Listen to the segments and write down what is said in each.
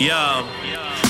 Yo,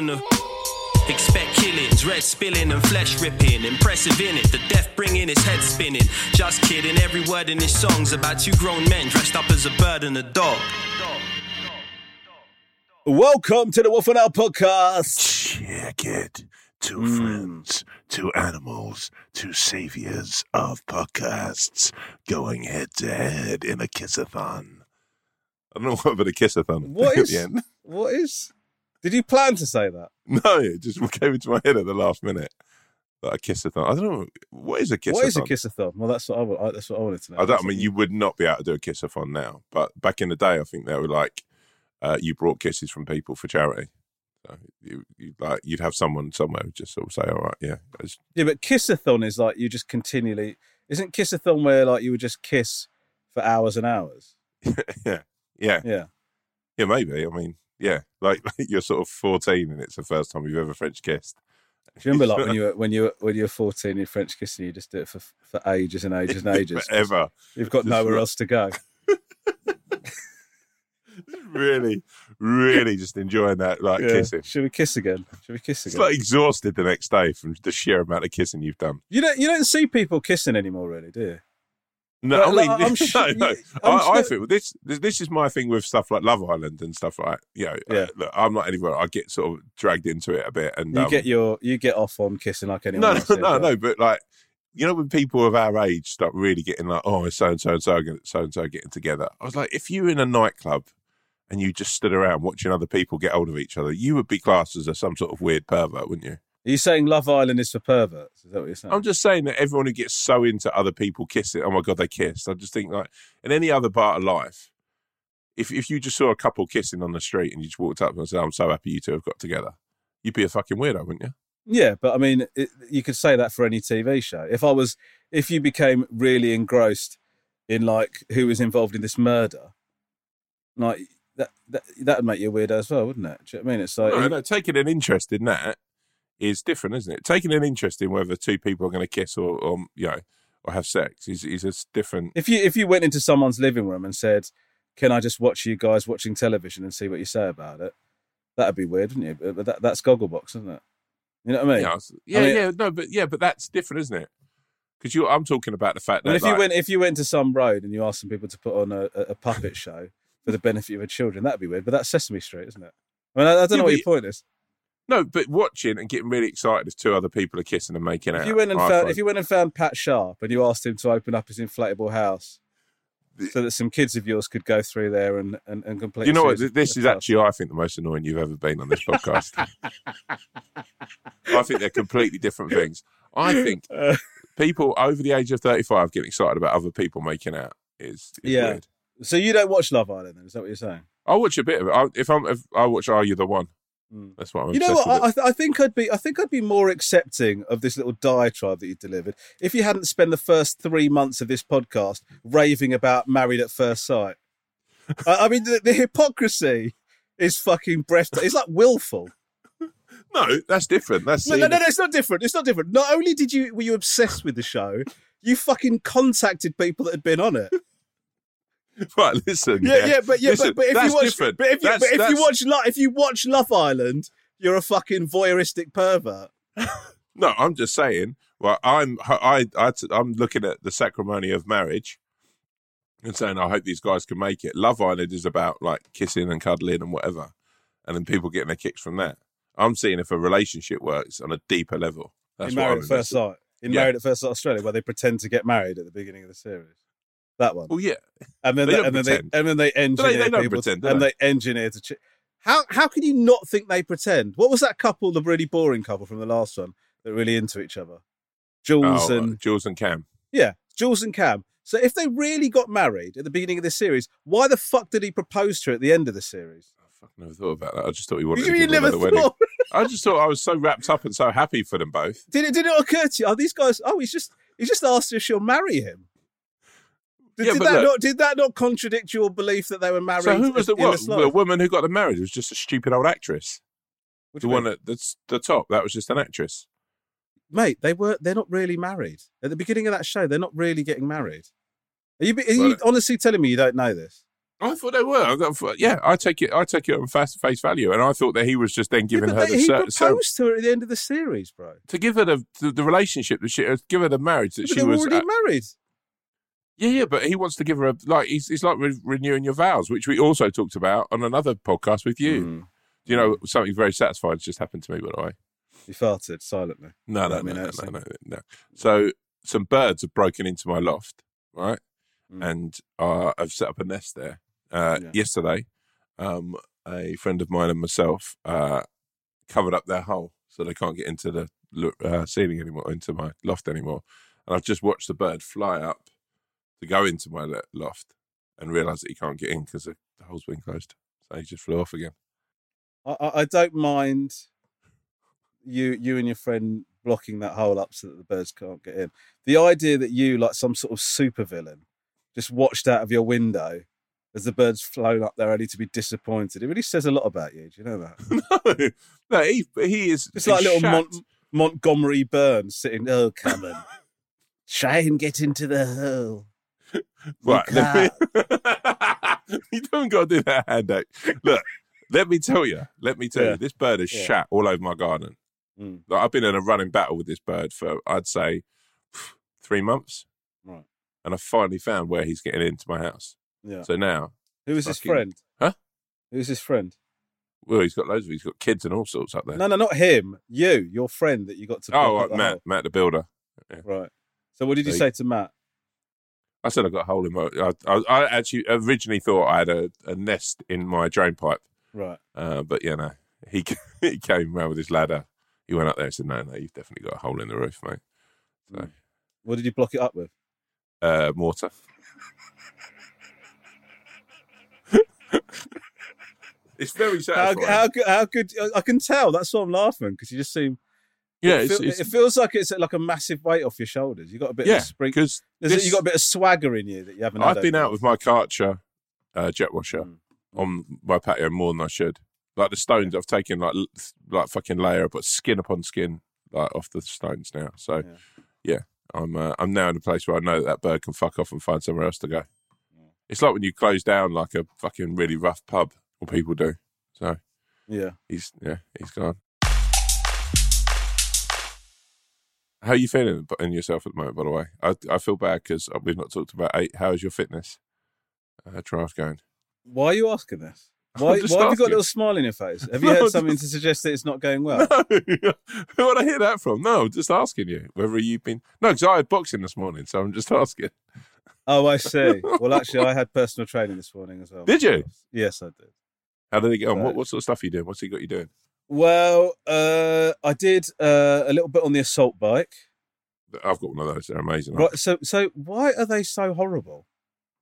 and a. Expect killings, red spilling and flesh ripping. Impressive in it, the death bringing his head spinning. Just kidding, every word in his song's about two grown men dressed up as a bird and a dog. Welcome to the Wolf and Owl podcast. Check it. Two Mm. friends, two animals, two saviors of podcasts going head to head in a kissathon. I don't know what but a kissathon. What at is? the end. What is? Did you plan to say that? No, it just came into my head at the last minute. Like a kissathon. I don't know. What is a kissathon? What is a kissathon? Well, that's what I, wa- I that's what I wanted to know. I don't. I mean, you would not be able to do a kissathon now, but back in the day, I think they were like, uh, you brought kisses from people for charity. So you, you like you'd have someone somewhere just sort of say, "All right, yeah, Yeah, but kissathon is like you just continually. Isn't kissathon where like you would just kiss for hours and hours? yeah, yeah, Yeah. yeah, maybe. I mean, yeah, like, you're sort of 14 and it's the first time you've ever French kissed. Do you remember like when you were when you were when you were fourteen, you French kissing, you just do it for for ages and ages and ages. Forever. You've got Just nowhere else to go. really, really just enjoying that, like Yeah. kissing. Should we kiss again? Should we kiss It's again? like exhausted the next day from the sheer amount of kissing you've done. you don't you don't see people kissing anymore, really, do you? No, I mean, like, I'm no, sure- no. I'm I, I feel this, this. This is my thing with stuff like Love Island and stuff like you know. Yeah. uh, look, I'm not anywhere. I get sort of dragged into it a bit, and You um, get your you get off on kissing like anyone no, else. no, no, no. But like, you know, when people of our age start really getting like, oh, so and so and so, so and so getting together. I was like, if you were in a nightclub and you just stood around watching other people get hold of each other, you would be classed as a, some sort of weird pervert, wouldn't you? Are you saying Love Island is for perverts? Is that what you're saying? I'm just saying that everyone who gets so into other people kissing, oh my god, they kissed. I just think like in any other part of life, if if you just saw a couple kissing on the street and you just walked up and said, "I'm so happy you two have got together," you'd be a fucking weirdo, wouldn't you? Yeah, but I mean, it, you could say that for any TV show. If I was, if you became really engrossed in like who was involved in this murder, like that that that would make you a weirdo as well, wouldn't it? Do you know what I mean? It's like No, no, taking an interest in that is different, isn't it? Taking an interest in whether two people are going to kiss or, or you know, or have sex is is a different. if you if you went into someone's living room and said, "Can I just watch you guys watching television and see what you say about it?" That'd be weird, wouldn't you? But that, that's Gogglebox, isn't it? You know what I mean? Yeah, yeah, mean- yeah, no, but yeah, but that's different, isn't it? Because you, I'm talking about the fact that if you like- went if you went to some road and you asked some people to put on a, a puppet show for the benefit of your children, that'd be weird. But that's Sesame Street, isn't it? I mean, I, I don't Yeah, know what your point is. No, but watching and getting really excited as two other people are kissing and making out. If you went and found find- if you went and found Pat Sharp and you asked him to open up his inflatable house so that some kids of yours could go through there and and, and complete. you know what? This is actually, I think, the most annoying you've ever been on this podcast. I think they're completely different things. I think Uh, people over the age of 35 getting excited about other people making out is, is Yeah. weird. so you don't watch Love Island, then? Is that what you're saying? I watch a bit of it. I, if I'm, if I watch Are You the One? Mm. That's what I'm. You know what? I, I, th- I think I'd be I think I'd be more accepting of this little diatribe that you delivered if you hadn't spent the first three months of this podcast raving about Married at First Sight. I, I mean, the, the hypocrisy is fucking breathtaking. It's like willful. No, that's different. That's No, no, no, no, it's not different. It's not different. Not only did you were you obsessed with the show, you fucking contacted people that had been on it. Right, listen. Yeah, yeah, but yeah, Listen, but, but if that's you watch, different. but if you, That's- but if you watch, Lo- if you watch Love Island, you're a fucking voyeuristic pervert. No, I'm just saying. Well, I'm I, I I'm looking at the sacrimony of marriage and saying I hope these guys can make it. Love Island is about like kissing and cuddling and whatever, and then people getting their kicks from that. I'm seeing if a relationship works on a deeper level. That's in what Married I'm at First Sight. In Yeah. Married at First Sight Australia, where they pretend to get married at the beginning of the series. That one. Well, yeah, and then they they, and then they and then they engineer they don't people pretend, and they? they engineer to. Ch- how how can you not think they pretend? What was that couple, the really boring couple from the last one, that really into each other? Jules oh, and uh, Jules and Cam. yeah, Jules and Cam. So if they really got married at the beginning of this series, why the fuck did he propose to her at the end of the series? I fucking never thought about that. I just thought he wanted You, to give never the wedding. I just thought I was so wrapped up and so happy for them both. Did it did it occur to you? Oh, these guys. Oh, he's just he's just asked if she'll marry him. Did, Yeah, did that look- not did that not contradict your belief that they were married? So who was the, what, the woman who got them married? It was just a stupid old actress. Which the one? one at the, the top. That was just an actress. mate, they were they're not really married. At the beginning of that show, they're not really getting married. Are you, are you honestly telling me you don't know this? I thought they were. I thought- yeah, I take it. I take it on fast face value, and I thought that he was just then giving yeah, her the he cer- proposed to her at the end of the series, bro. to give her the, the the relationship that she uh, give her the marriage that she was. already uh, married. Yeah, yeah, but he wants to give her a like. He's, he's like re- renewing your vows, which we also talked about on another podcast with you. Mm. You know, something very satisfying just happened to me, by the way. He farted silently. No, no, no, no, no, no, no. So some birds have broken into my loft, right? Mm. And uh, I've set up a nest there. Uh, Yeah. Yesterday, um, a friend of mine and myself uh, covered up their hole so they can't get into the uh, ceiling anymore, into my loft anymore. And I've just watched the bird fly up to go into my loft and realise that he can't get in because the, the hole's been closed. So he just flew off again. I, I, don't mind you you and your friend blocking that hole up so that the birds can't get in. The idea that you, like some sort of supervillain, just watched out of your window as the birds flown up there only to be disappointed. It really says a lot about you. Do you know that? no, no, he he is. It's like little. Mon- Montgomery Burns sitting. Oh, come on, try and get into the hole. Right. You me- you don't got to do that hand act. Look, let me tell you. Let me tell Yeah. you. This bird has Yeah. shat all over my garden. Mm. Like, I've been in a running battle with this bird for, I'd say, three months. Right. And I finally found where he's getting into my house. Yeah. So now, Who is his friend? Huh? Who's his friend? well, he's got loads of, he's got kids and all sorts up there. No, no, not him. You, your friend that you got to. oh, right, Matt, hole. Matt the builder. Right. So what did you So- say to Matt? I said I got a hole in my. I, I, I actually originally thought I had a, a nest in my drain pipe. Right. Uh, but yeah, know, he he came around with his ladder. He went up there and said, "No, no, you've definitely got a hole in the roof, mate." So, What did you block it up with? uh, mortar. it's very How, satisfying. how, good- how good? I can tell. That's why I'm laughing because you just seem. Yeah, it, feel- it's, it feels like it's like a massive weight off your shoulders. You got a bit yeah, of spring. because There's a- this- you got a bit of swagger in you that you haven't. I've been out with my Karcher uh, jet washer Mm. on my patio more than I should. Like the stones, I've taken like like fucking layer, but skin upon skin, like off the stones now. So Yeah. yeah, I'm uh, I'm now in a place where I know that, that bird can fuck off and find somewhere else to go. It's like when you close down like a fucking really rough pub, or people do. So Yeah. he's yeah, he's gone. How are you feeling in yourself at the moment? By the way, I I feel bad because we've not talked about eight. How is your fitness uh, draft going? Why are you asking this? Why, just why have you got a little smile on your face? Have you No, heard just- something to suggest that it's not going well? No, who would I hear that from? No, I'm just asking you whether you've been. No, because I had boxing this morning, so I'm just asking. Oh, I see. Well, actually, I had personal training this morning as well. Did you? Yes, I did. How did it get on? Right. What, what sort of stuff are you doing? What's he got you doing? Well, uh, I did uh, a little bit on the assault bike. I've got one of those. They're amazing. Right. So, so why are they so horrible?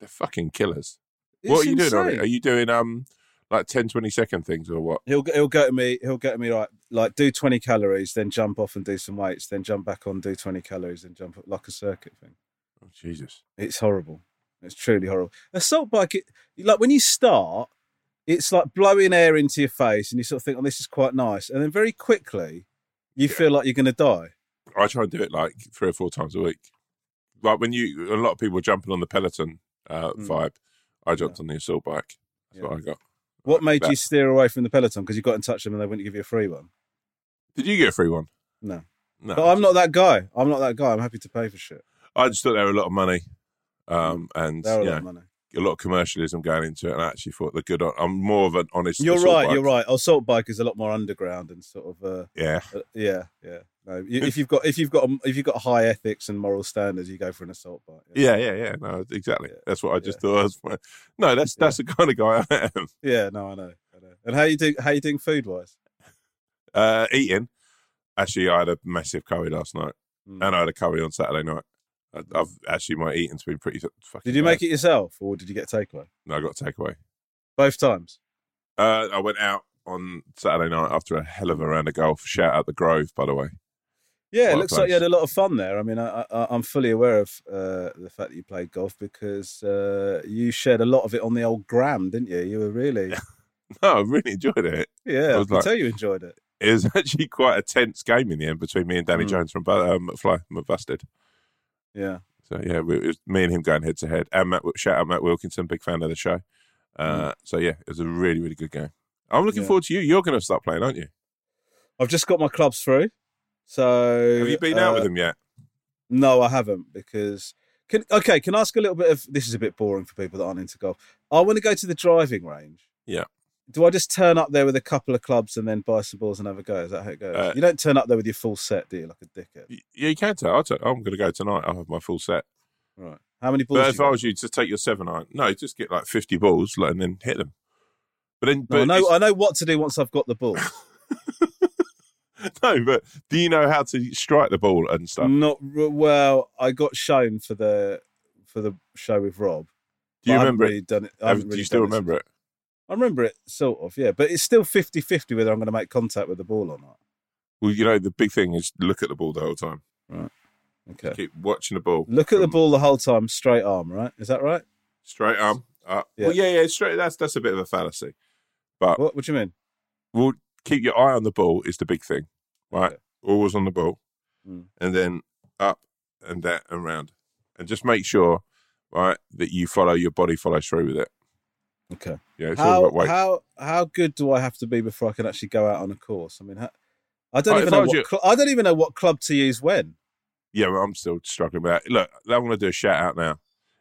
They're fucking killers. It's what are you doing on it? Are you doing um like 10, 20 second things or what? He'll he'll go to me. He'll go to me like like do twenty calories, then jump off and do some weights, then jump back on, do twenty calories, then jump up like a circuit thing. Oh, Jesus. It's horrible. It's truly horrible. Assault bike, it, like when you start, it's like blowing air into your face, and you sort of think, "Oh, this is quite nice," and then very quickly, you feel like you're going to die. I try and do it like three or four times a week. Like when you, a lot of people are jumping on the Peloton uh, Mm. vibe. I jumped on the assault bike. That's Yeah. what I got. What made That- you steer away from the peloton? Because you got in touch with them and they wouldn't give you a free one. Did you get a free one? No. No. But I'm not that guy. I'm not that guy. I'm happy to pay for shit. I just thought they were a lot of money, um, and They're a you lot of money. A lot of commercialism going into it. And I actually thought the good. I'm more of an honest. You're right. You're right. Assault bike is a lot more underground and sort of. Uh, Yeah, uh, yeah, yeah. No, if you've got if you've got if you've got high ethics and moral standards, you go for an assault bike. yeah, yeah, yeah. No, exactly. Yeah. That's what I just Yeah. thought. I was, no, that's Yeah. that's the kind of guy I am. Yeah. No, I know. I know. And how you doing? How you doing food wise? Uh, eating. Actually, I had a massive curry last night, Mm. and I had a curry on Saturday night. I, I've actually my eating's been pretty fucking. Did you bad. make it yourself or did you get takeaway? No, I got takeaway. Both times. Uh, I went out on Saturday night after a hell of a round of golf. Shout out the Grove, by the way. Yeah, it looks like you had a lot of fun there. I mean, I, I, I'm fully aware of uh, the fact that you played golf because uh, you shared a lot of it on the old gram, didn't you? You were really, No, I really enjoyed it. yeah, I I, was can like- tell you enjoyed it. It was actually quite a tense game in the end between me and Danny Mm. Jones from uh, McFly, McBusted. Yeah, So yeah, we, it was me and him going head to head. And Matt, shout out Matt Wilkinson, big fan of the show. Uh, So yeah, it was a really, really good game. I'm looking Mm. Yeah. forward to you. You're going to start playing, aren't you? I've just got my clubs through. So Have you been out uh, with them yet? No, I haven't because. Can, okay, can I ask a little bit of this is a bit boring for people that aren't into golf. I want to go to the driving range. Yeah. Do I just turn up there with a couple of clubs and then buy some balls and have a go? Is that how it goes? Uh, you don't turn up there with your full set, do you? Like a dickhead. Yeah, you can tell. I'll tell. I'm going to go tonight. I'll have my full set. Right. How many balls? But if I was you, just take your seven iron. No, just get like 50 balls like, and then hit them. But then, No, but I know. I know what to do once I've got the ball. no, but do you know how to strike the ball and stuff? Not well. I got shown for the for the show with Rob. Do you but I haven't remember really it? Done it. I Have- haven't do you still remember it? I remember it sort of, yeah. But it's still 50-50 whether I'm going to make contact with the ball or not. Well, you know, the big thing is look at the ball the whole time. Right. Okay. Keep watching the ball. Look at the ball the whole time, straight arm, right? Is that right? Straight arm. Up. Yeah. Well, yeah, yeah, straight. That's that's a bit of a fallacy. But What? What do you mean? well, keep your eye on the ball is the big thing, right? Always on the ball, Mm. and then up and that and round, and just make sure, right, that you follow your body follows through with it. Okay. Yeah, How how how good do I have to be before I can actually go out on a course? I mean, how, I don't Oh, even if I know what you- cl- I don't even know what club to use when. yeah, well, I'm still struggling with that. Look, I'm going to do a shout out now.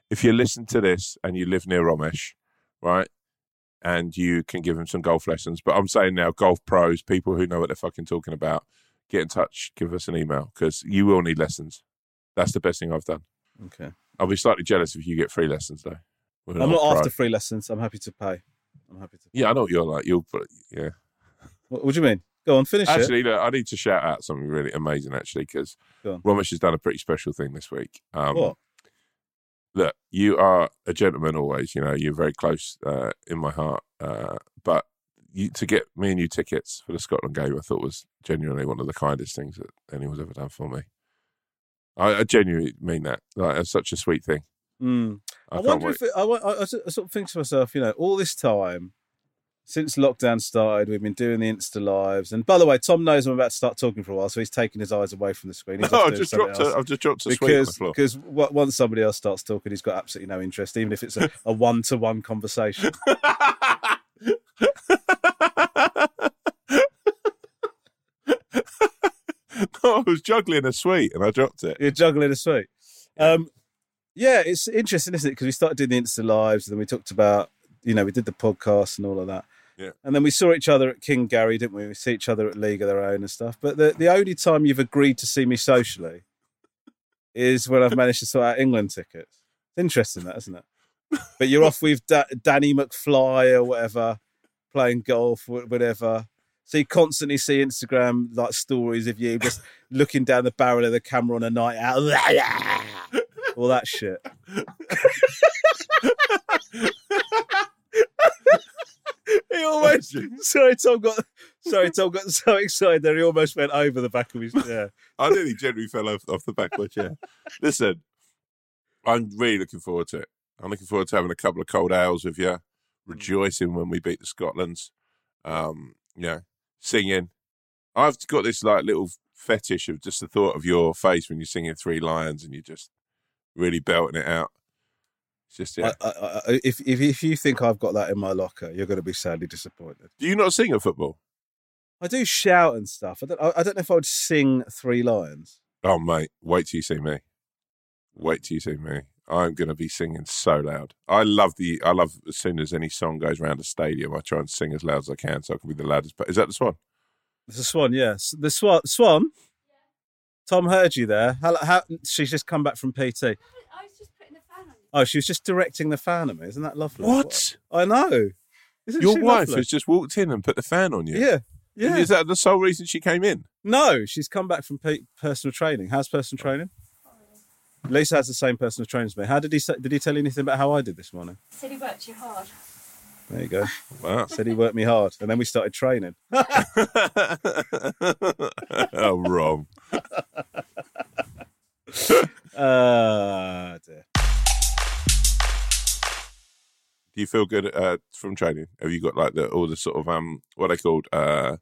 If you listen to this and you live near Romesh, right, and you can give him some golf lessons, but I'm saying now, golf pros, people who know what they're fucking talking about, get in touch, give us an email because you will need lessons. That's the best thing I've done. Okay. I'll be slightly jealous if you get free lessons though. We're I'm not pro. after free lessons. I'm happy to pay. I'm happy to. Yeah, I know what you're like. You'll, but yeah. What, what do you mean? Go on, finish it. Actually, look, I need to shout out something really amazing actually because. Romesh has done a pretty special thing this week. Um, What? look, you are a gentleman always. You know, you're very close uh, in my heart. Uh, but you, to get me and you tickets for the Scotland game, I thought was genuinely one of the kindest things that anyone's ever done for me. I, I genuinely mean that. Like, it's such a sweet thing. Mm. I, I, wonder wait. if it, I, I, I sort of think to myself, you know, all this time since lockdown started, we've been doing the Insta lives. And by the way, Tom knows I'm about to start talking for a while, so he's taking his eyes away from the screen. He's No, I've just dropped. A. I've just dropped a sweet on the because floor. because w- once somebody else starts talking, he's got absolutely no interest, even if it's a, a one-to-one conversation. no, I was juggling a sweet and I dropped it. You're juggling a sweet. Um, yeah, it's interesting, isn't it? Because we started doing the Insta lives, and then we talked about, you know, we did the podcast and all of that. Yeah. And then we saw each other at King Gary, didn't we? We see each other at League of Their Own and stuff. But the, the only time you've agreed to see me socially is when I've managed to sort out England tickets. It's interesting, that, isn't it? But you're off with da- Danny McFly or whatever, playing golf, wh- whatever. So you constantly see Instagram like stories of you just looking down the barrel of the camera on a night out, all that shit. he almost sorry Tom got sorry Tom got so excited that he almost went over the back of his chair. I nearly generally fell off, off the back of my chair. Listen, I'm really looking forward to it. I'm looking forward to having a couple of cold ales with you, rejoicing when we beat the Scotlands. Um, you know, singing. I've got this like little fetish of just the thought of your face when you're singing Three Lions and you're just really belting it out. It's just yeah. I, I, I, if, if if you think I've got that in my locker, you're going to be sadly disappointed. Do you not sing at football? I do shout and stuff. I don't. I, don't know if I would sing Three Lions. Oh mate, wait till you see me. Wait till you see me. I'm going to be singing so loud. I love the. I love as soon as any song goes around a stadium, I try and sing as loud as I can, so I can be the loudest. But is that the Swan? It's a swan, yes. The swan. Swan. Tom heard you there. How, how, she's just come back from PT. I was just putting the fan on. Oh, she was just directing the fan at me. Isn't that lovely? What? I know. Isn't? Your she wife lovely? has just walked in and put the fan on you. Yeah. Yeah. Is that the sole reason she came in? No, she's come back from pe- personal training. How's personal training? Lisa has the same personal training as me. How did he say, did he tell you anything about how I did this morning? Said he worked you hard. There you go. Wow. Said he worked me hard, and then we started training. oh, wrong. Ah, dear. Do you feel good uh, from training? Have you got like the all the sort of um what are they called? Uh,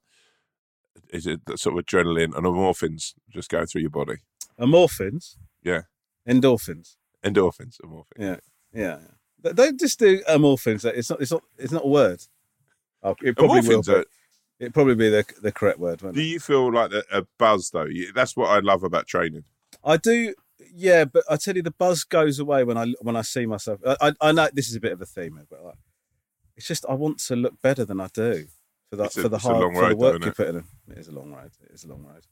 is it the sort of adrenaline and endorphins just going through your body? Endorphins. Yeah. Endorphins. Endorphins, endorphins. Yeah. Yeah. Don't just do endorphins. It's not. It's not. It's not a word. Oh, it probably will. Are, Be. It probably be the the correct word. Won't do it? you feel like a, a buzz though? That's what I love about training. I do. Yeah, but I tell you, the buzz goes away when I when I see myself. I I, I know this is a bit of a theme, but like, it's just I want to look better than I do for the a- for the hard for the though, work isn't you put in. It is a long road. It is a long road.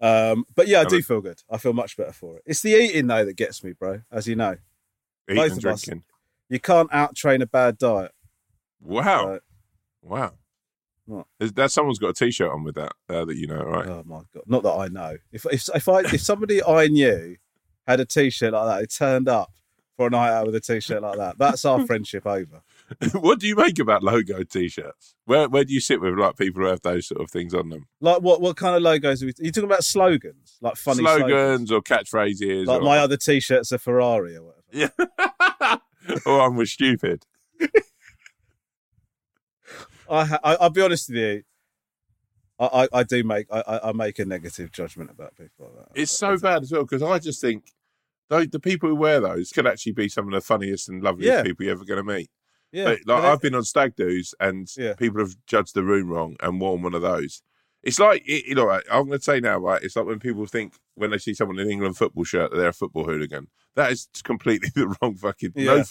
Um, but yeah, I And do it- feel good. I feel much better for it. It's the eating though that gets me, bro. As you know, Eating Both and of us. You can't out train a bad diet. Wow. Wow. What? Is that someone's got a T-shirt on with that uh, that you know, right? Oh my god! Not that I know. If if if I if somebody I knew had a t-shirt like that, it turned up for a night out with a t-shirt like that. That's our friendship over. what do you make about logo T-shirts? Where where do you sit with like people who have those sort of things on them? Like what? What kind of logos are we? Are you talking about slogans? Like funny slogans? slogans, or catchphrases? Like or... my other t-shirt's a Ferrari or whatever. Yeah. or oh, I'm with stupid. I, I I'll be honest with you. I, I, I do make I, I- I make a negative judgment about people like that. It's so bad as well because I just think those, the people who wear those could actually be some of the funniest and loveliest Yeah. people you're ever going to meet. yeah. Like, I've been on stag do's and Yeah. people have judged the room wrong and worn one of those. It's like it, you know. I'm going to say now, right? It's like when people think when they see someone in England football shirt that they're a football hooligan. That is completely the wrong fucking. No,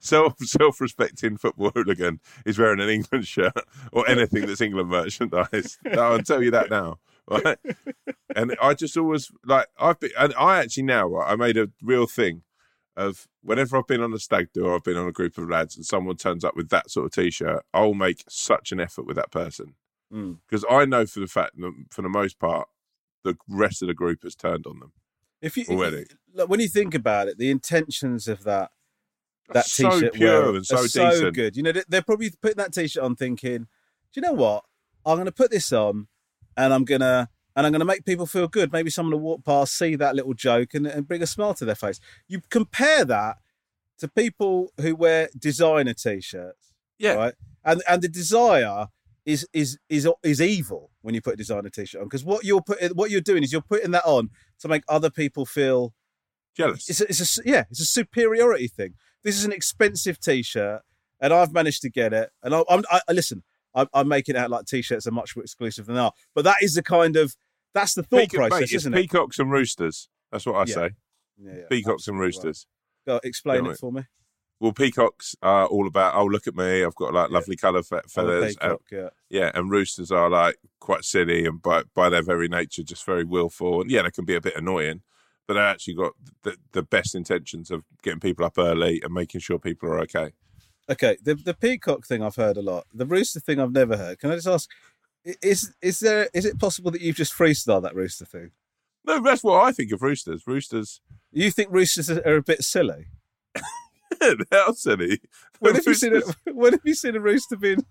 self self respecting football hooligan is wearing an England shirt or anything that's England merchandise. I'll tell you that now. Right? And I just always like I've been, and I actually now right, I made a real thing of whenever I've been on a stag do or I've been on a group of lads and someone turns up with that sort of t-shirt, I'll make such an effort with that person Mm. because I know for the fact that for the most part the rest of the group has turned on them. If you, already. look, when you think about it, the intentions of that that so t-shirt pure and so are so good. You know, they- they're probably putting that t-shirt on thinking, do you know what? I'm going to put this on, and I'm gonna and I'm going to make people feel good. Maybe someone will walk past, see that little joke, and, and bring a smile to their face. You compare that to people who wear designer t-shirts, Yeah. right? And and the desire is is is is evil when you put a designer t-shirt on because what you're putting what you're doing is you're putting that on to make other people feel Jealous. it's a, it's a yeah it's a superiority thing this is an expensive t-shirt and i've managed to get it and I, i'm I, I- listen I, i'm making it out like t-shirts are much more exclusive than they are but that is the kind of that's the thought Peacock- process mate, isn't it peacocks and roosters. That's what I Yeah. say. yeah, yeah, Peacocks and absolutely right. roosters. Go, explain it for me Well, peacocks are all about. Oh, look at me! I've got like Yeah. lovely colour fe- feathers. and- peacock, yeah Yeah, and roosters are like quite silly and by by their very nature just very willful. And yeah, they can be a bit annoying, but they actually got the, the best intentions of getting people up early and making sure people are okay. okay the, the peacock thing i've heard a lot the rooster thing i've never heard can i just ask is is there is it possible that you've just freestyled that rooster thing No, that's what I think of roosters. Roosters, you think roosters are a bit silly how silly. when have you seen a, when have you seen a rooster being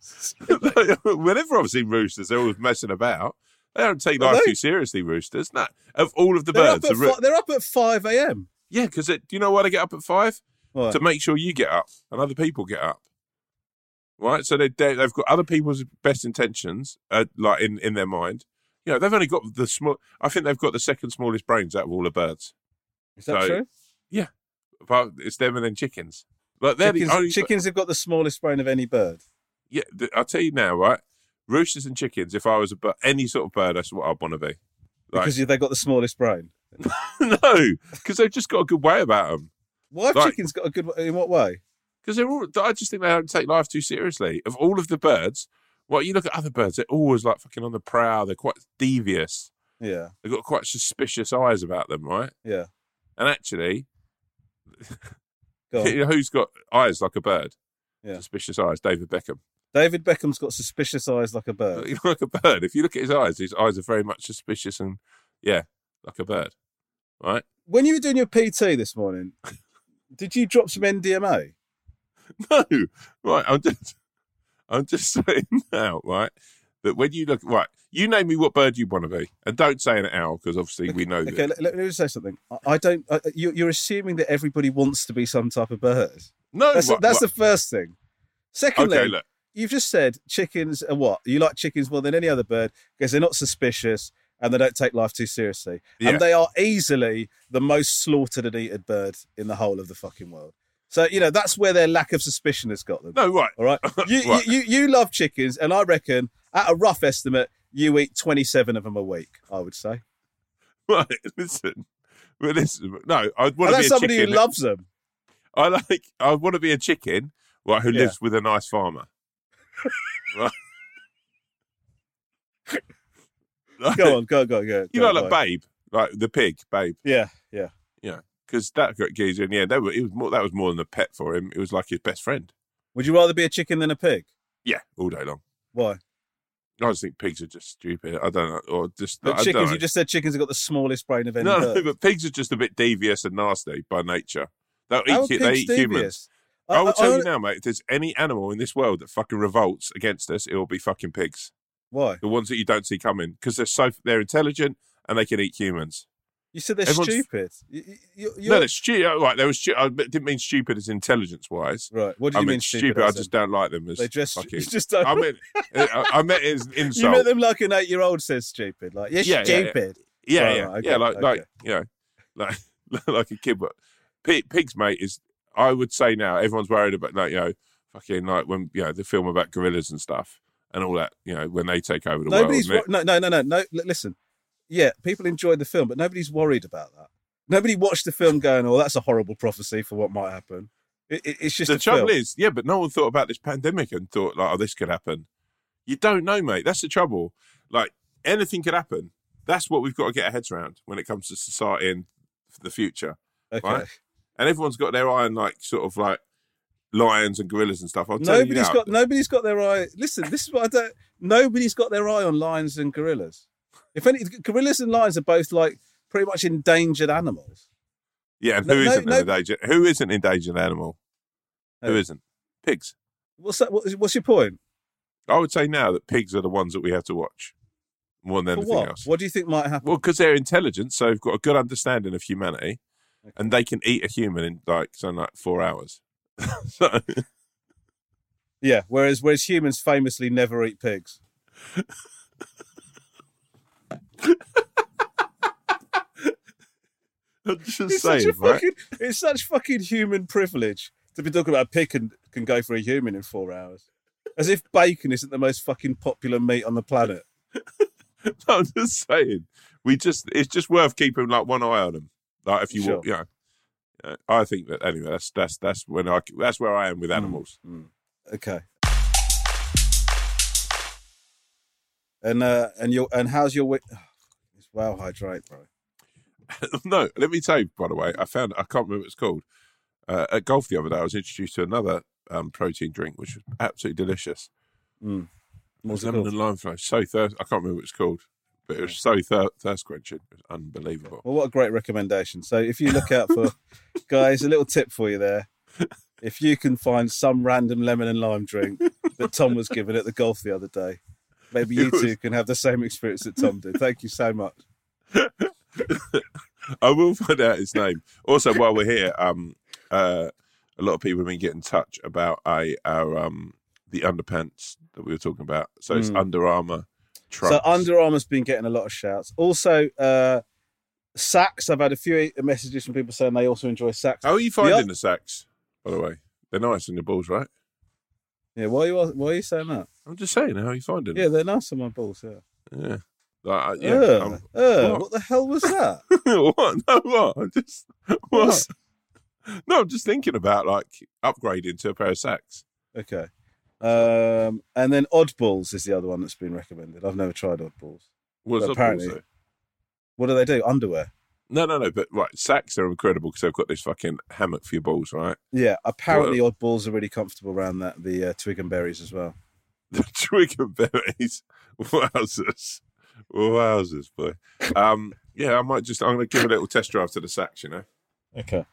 Whenever I've seen roosters, they're always messing about. They don't take life too seriously, roosters. No, of all of the they're, birds, up at the roo- fi- they're up at 5 a.m yeah, because do you know why they get up at five? What? To make sure you get up and other people get up. right? So they, they they've got other people's best intentions, uh, like in in their mind. You know, they've only got the small. I think they've got the second smallest brains out of all the birds. Is that So- true? But it's them and then chickens. Like they're Chickens, the only. chickens have got the smallest brain of any bird. Yeah, th- I'll tell you now, right? Roosters and chickens. If I was a bir- any sort of bird, that's what I'd want to be. Like, Because they've got the smallest brain. no, because they've just got a good way about them. Why have Like- chickens got a good? In what way? Because they're all. I just think they don't take life too seriously. Of all of the birds, well, you look at other birds, they're always like fucking on the prowl. They're quite devious. Yeah, They've got quite suspicious eyes about them, right? yeah. And actually, Go on. you know who's got eyes like a bird? Yeah. Suspicious eyes. David Beckham. David Beckham's got suspicious eyes like a bird. Like a bird. If you look at his eyes, his eyes are very much suspicious and yeah, like a bird, right? When you were doing your PT this morning, did you drop some MDMA? No, right. I'm just, I'm just saying now, right, that when you look, right, you name me what bird you want to be, and don't say an owl because obviously we know Okay, that. let, let me just say something. I, I don't. I, you, you're assuming that everybody wants to be some type of bird. No, That's that's the first thing. Secondly, okay. You've just said chickens are what? You like chickens more than any other bird because they're not suspicious and they don't take life too seriously. Yeah. And they are easily the most slaughtered and eaten bird in the whole of the fucking world. So, you know, that's where their lack of suspicion has got them. no, right. All right. You, Right. you, you, you love chickens, and I reckon, at a rough estimate, you eat 27 of them a week, I would say. Right, listen. Well, listen. No, I'd want to be a somebody chicken. who loves them. I like. I want to be a chicken, right? Who Yeah. lives with a nice farmer. right. Go on, go, go, go. You go, know, like go. Babe, like the pig, Babe. Yeah, yeah, yeah. Because that got geezer in the end, that was, it was more, that was more than a pet for him. It was like his best friend. Would you rather be a chicken than a pig? Yeah, all day long. Why? I just think pigs are just stupid. I don't know, or just But I don't chickens, you just said chickens have got the smallest brain of any no, bird. no, but pigs are just a bit devious and nasty by nature. They'll How eat, are they pigs eat humans. devious? I, will tell I- you now, mate. If there's any animal in this world that fucking revolts against us, it will be fucking pigs. Why? The ones that you don't see coming because they're so they're intelligent and they can eat humans. You said they're Everyone's- stupid. You, you, No, they're stupid. Right, they were stu- I didn't mean stupid as intelligence wise. right. What do I you mean mean stupid. I just don't like them as they just, fucking. you just don't. I meant uh, I I meant it as an you insult. met them like an eight-year-old says stupid. Like, you're Yeah, yeah, yeah. stupid. Yeah, Right, yeah, right, okay, yeah. Like, okay. like, you know, like, like a kid. But pig, pigs, mate, is I would say now everyone's worried about like you know, fucking like when you know the film about gorillas and stuff and all that. You know, when they take over the Nobody's world. wor- no, no, no, no, no. Listen, yeah, people enjoyed the film, but nobody's worried about that. Nobody watched the film going, "Oh, that's a horrible prophecy for what might happen." It, it, it's just the trouble film. is, yeah, but no one thought about this pandemic and thought like, oh, this could happen. You don't know, mate. That's the trouble. Like anything could happen. That's what we've got to get our heads around when it comes to society and the future. okay. right? And everyone's got their eye on like sort of like lions and gorillas and stuff. I'll tell you Nobody's got nobody's got their eye. Listen, this is what I don't. Nobody's got their eye on lions and gorillas. If any, gorillas and lions are both like pretty much endangered animals. Yeah, and No- who no- isn't no- an endangered? Who isn't endangered animal? Who Who? isn't? Pigs. What's that? What, what's your point? I would say now that pigs are the ones that we have to watch more than anything what? else. What do you think might happen? Well, because they're intelligent, so they've got a good understanding of humanity, and they can eat a human in like something like four hours. so, Yeah. Whereas whereas humans famously never eat pigs. I'm just It's such saying, a right? fucking. It's such fucking human privilege to be talking about a pig can can go for a human in four hours, as if bacon isn't the most fucking popular meat on the planet. I'm just saying. We just it's just worth keeping like one eye on them. Like if you Sure. walk, you know. Yeah, I think that anyway. That's that's that's when I that's where I am with animals. Okay. And uh and your and how's your week? Well hydrate, bro. no, let me tell you. By the way, I found I can't remember what it's called. Uh, at golf the other day, I was introduced to another um, protein drink, which was absolutely delicious. Mm. What's lemon and lime flow. So thirst. I can't remember what it's called, but it was so thir- thirst quenching. It was unbelievable. Well, what a great recommendation. So if you look out for guys, a little tip for you there. If you can find some random lemon and lime drink that Tom was given at the golf the other day, maybe you was- two can have the same experience that Tom did. Thank you so much. I will find out his name. Also, while we're here, um, uh, a lot of people have been getting in touch about our um the underpants that we were talking about. So it's Mm. Under Armour. So Under Armour's been getting a lot of shouts. Also, uh, Saxx. I've had a few messages from people saying they also enjoy Saxx. How are you finding oth- the Saxx? By the way, they're nice in the balls, right? Yeah, why are you why are you saying that? I'm just saying, how you finding? Them? Yeah, they're nice on my balls. Yeah. yeah, like, uh, yeah. Ugh, I'm- ugh, what? what the hell was that? what? No, what? I'm just what? No, I'm just thinking about like upgrading to a pair of Saxx. Okay. Um, and then Oddballs is the other one that's been recommended. I've never tried Oddballs. What's But up, apparently- also? What do they do? Underwear. No, no, no. But right, Saxx are incredible because they've got this fucking hammock for your balls, right? Yeah, apparently Oddballs are really comfortable around that the uh, twig and berries as well. The twig and berries. Wowzers. Wowzers, boy. Um, yeah, I might just, I'm going to give a little test drive to the Saxx, you know? Okay.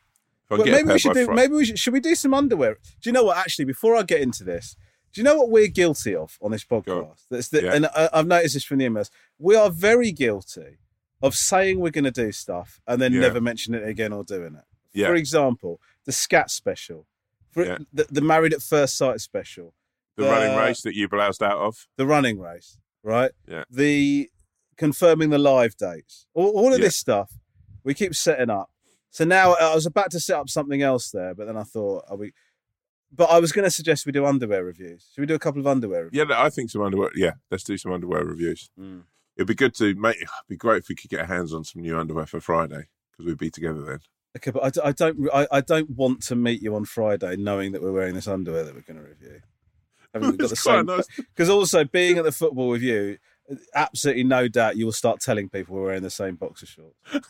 But maybe we should do. Fri- Maybe we should. Should we do some underwear? Do you know what? Actually, before I get into this, do you know what we're guilty of on this Go on. podcast? That's the, Yeah. and I, I've noticed this from the emails. We are very guilty of saying we're going to do stuff and then Yeah. never mentioning it again or doing it. Yeah. For example, the scat special, Yeah. the, the married at first sight special, the running uh, race that you bloused out of. the running race, right? Yeah. The confirming the live dates, all, all of this stuff, we keep setting up. So now I was about to set up something else there, but then I thought, are we? But I was going to suggest we do underwear reviews. Should we do a couple of underwear reviews? Yeah, I think some underwear. Yeah, let's do some underwear reviews. Mm. It'd be good to make. It'd be great if we could get our hands on some new underwear for Friday because we'd be together then. Okay, but I, I don't. I, I don't want to meet you on Friday knowing that we're wearing this underwear that we're going to review. Haven't got the It's quite nice. Because also being at the football with you, absolutely no doubt you will start telling people we're wearing the same boxer shorts.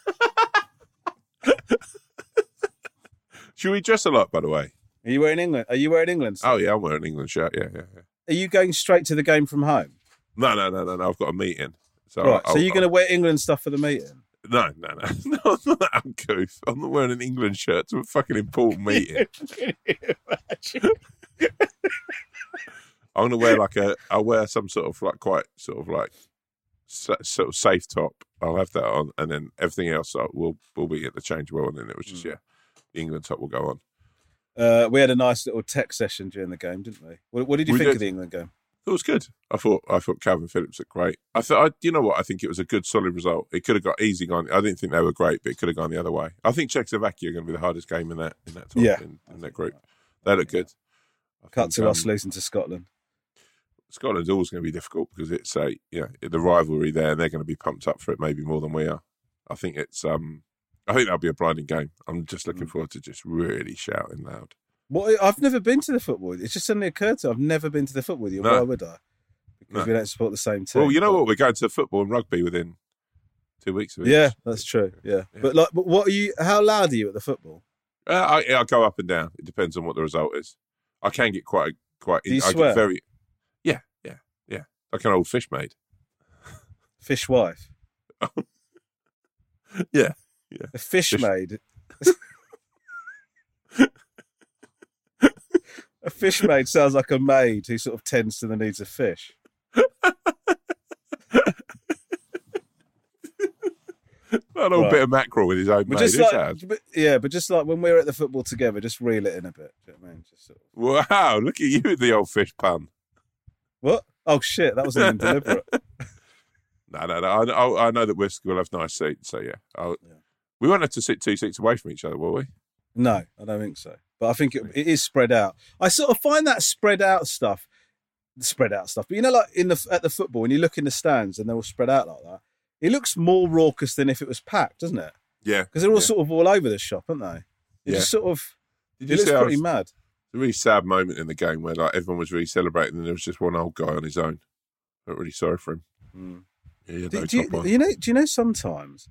Should we dress a lot, by the way? Are you wearing England? Are you wearing England? stuff? Oh yeah, I'm wearing an England shirt. Yeah, yeah, yeah. Are you going straight to the game from home? No, no, no, no, no. I've got a meeting. So right. I'll, so you're going to wear England stuff for the meeting? No, no, no, no. I'm not that uncouth. I'm not wearing an England shirt to a fucking important meeting. I'm gonna wear like a. I'll wear some sort of like quite sort of like sort of safe top. I'll have that on, and then everything else I will will be at the change well, and then it was just yeah, the England top will go on. Uh, we had a nice little tech session during the game, didn't we? What, what did you We think did. of the England game? It was good. I thought I thought Kalvin Phillips looked great. I thought I, you know what I think it was a good solid result. It could have got easy gone. I didn't think they were great, but it could have gone the other way. I think Czechoslovakia are going to be the hardest game in that in that top, Yeah. in, in that group. They look good. I Cut think, to um, us losing to Scotland. Scotland's always going to be difficult because it's a you know the rivalry there, and they're going to be pumped up for it maybe more than we are. I think it's um I think that'll be a blinding game. I'm just looking Mm. forward to just really shouting loud. What? I've never been to the football. It's just suddenly occurred to me. I've never been to the football with you. No. Why would I? Because No. we don't support the same team. Well, you know what? We're going to football and rugby within two weeks of it. Yeah, that's true. Yeah. Yeah. but like, but what are you? How loud are you at the football? Uh, I, I'll go up and down. It depends on what the result is. I can get quite quite. Do you I swear? get very. Yeah, yeah, yeah. Like an old fish maid. Fish wife. Yeah, A fish, Fish- maid. a fish maid sounds like a maid who sort of tends to the needs of fish. a little Right. bit of mackerel with his own But maid. like, but, yeah, but just like when we're at the football together, just reel it in a bit. You know I mean? Just sort of, Wow! Look at you with the old fish pun. what? Oh shit, that wasn't even deliberate. No, no, no. I, I, I know that we're, we'll have nice seats, so yeah. Yeah. We won't have to sit two seats away from each other, will we? No, I don't think so. But I think it, it is spread out. I sort of find that spread out stuff, spread out stuff. But you know, like in the at the football, when you look in the stands and they're all spread out like that, it looks more raucous than if it was packed, doesn't it? Yeah. Because they're all Yeah. sort of all over the shop, aren't they? It Yeah. just sort of Did it looks pretty was, mad. it's a really sad moment in the game where like everyone was really celebrating, and there was just one old guy on his own. I felt really sorry for him. Mm. Yeah, Do, no do you, you know? Do you know sometimes?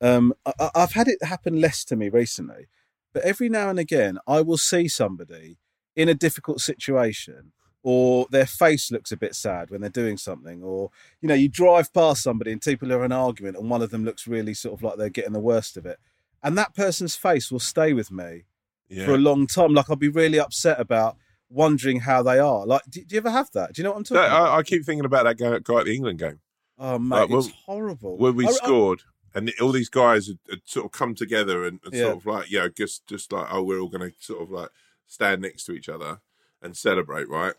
Um, I, I've had it happen less to me recently, but every now and again, I will see somebody in a difficult situation, or their face looks a bit sad when they're doing something, or you know, you drive past somebody and people are in an argument, and one of them looks really sort of like they're getting the worst of it, and that person's face will stay with me yeah. for a long time. Like I'll be really upset about wondering how they are. Like, do, do you ever have that? Do you know what I'm talking That- about? I, I keep thinking about that guy, guy at the England game oh mate, like, when- it's horrible. where we I- I- scored, and all these guys had, had sort of come together and, and Yeah. sort of like, you know, just just like, oh, we're all going to sort of like stand next to each other and celebrate, right?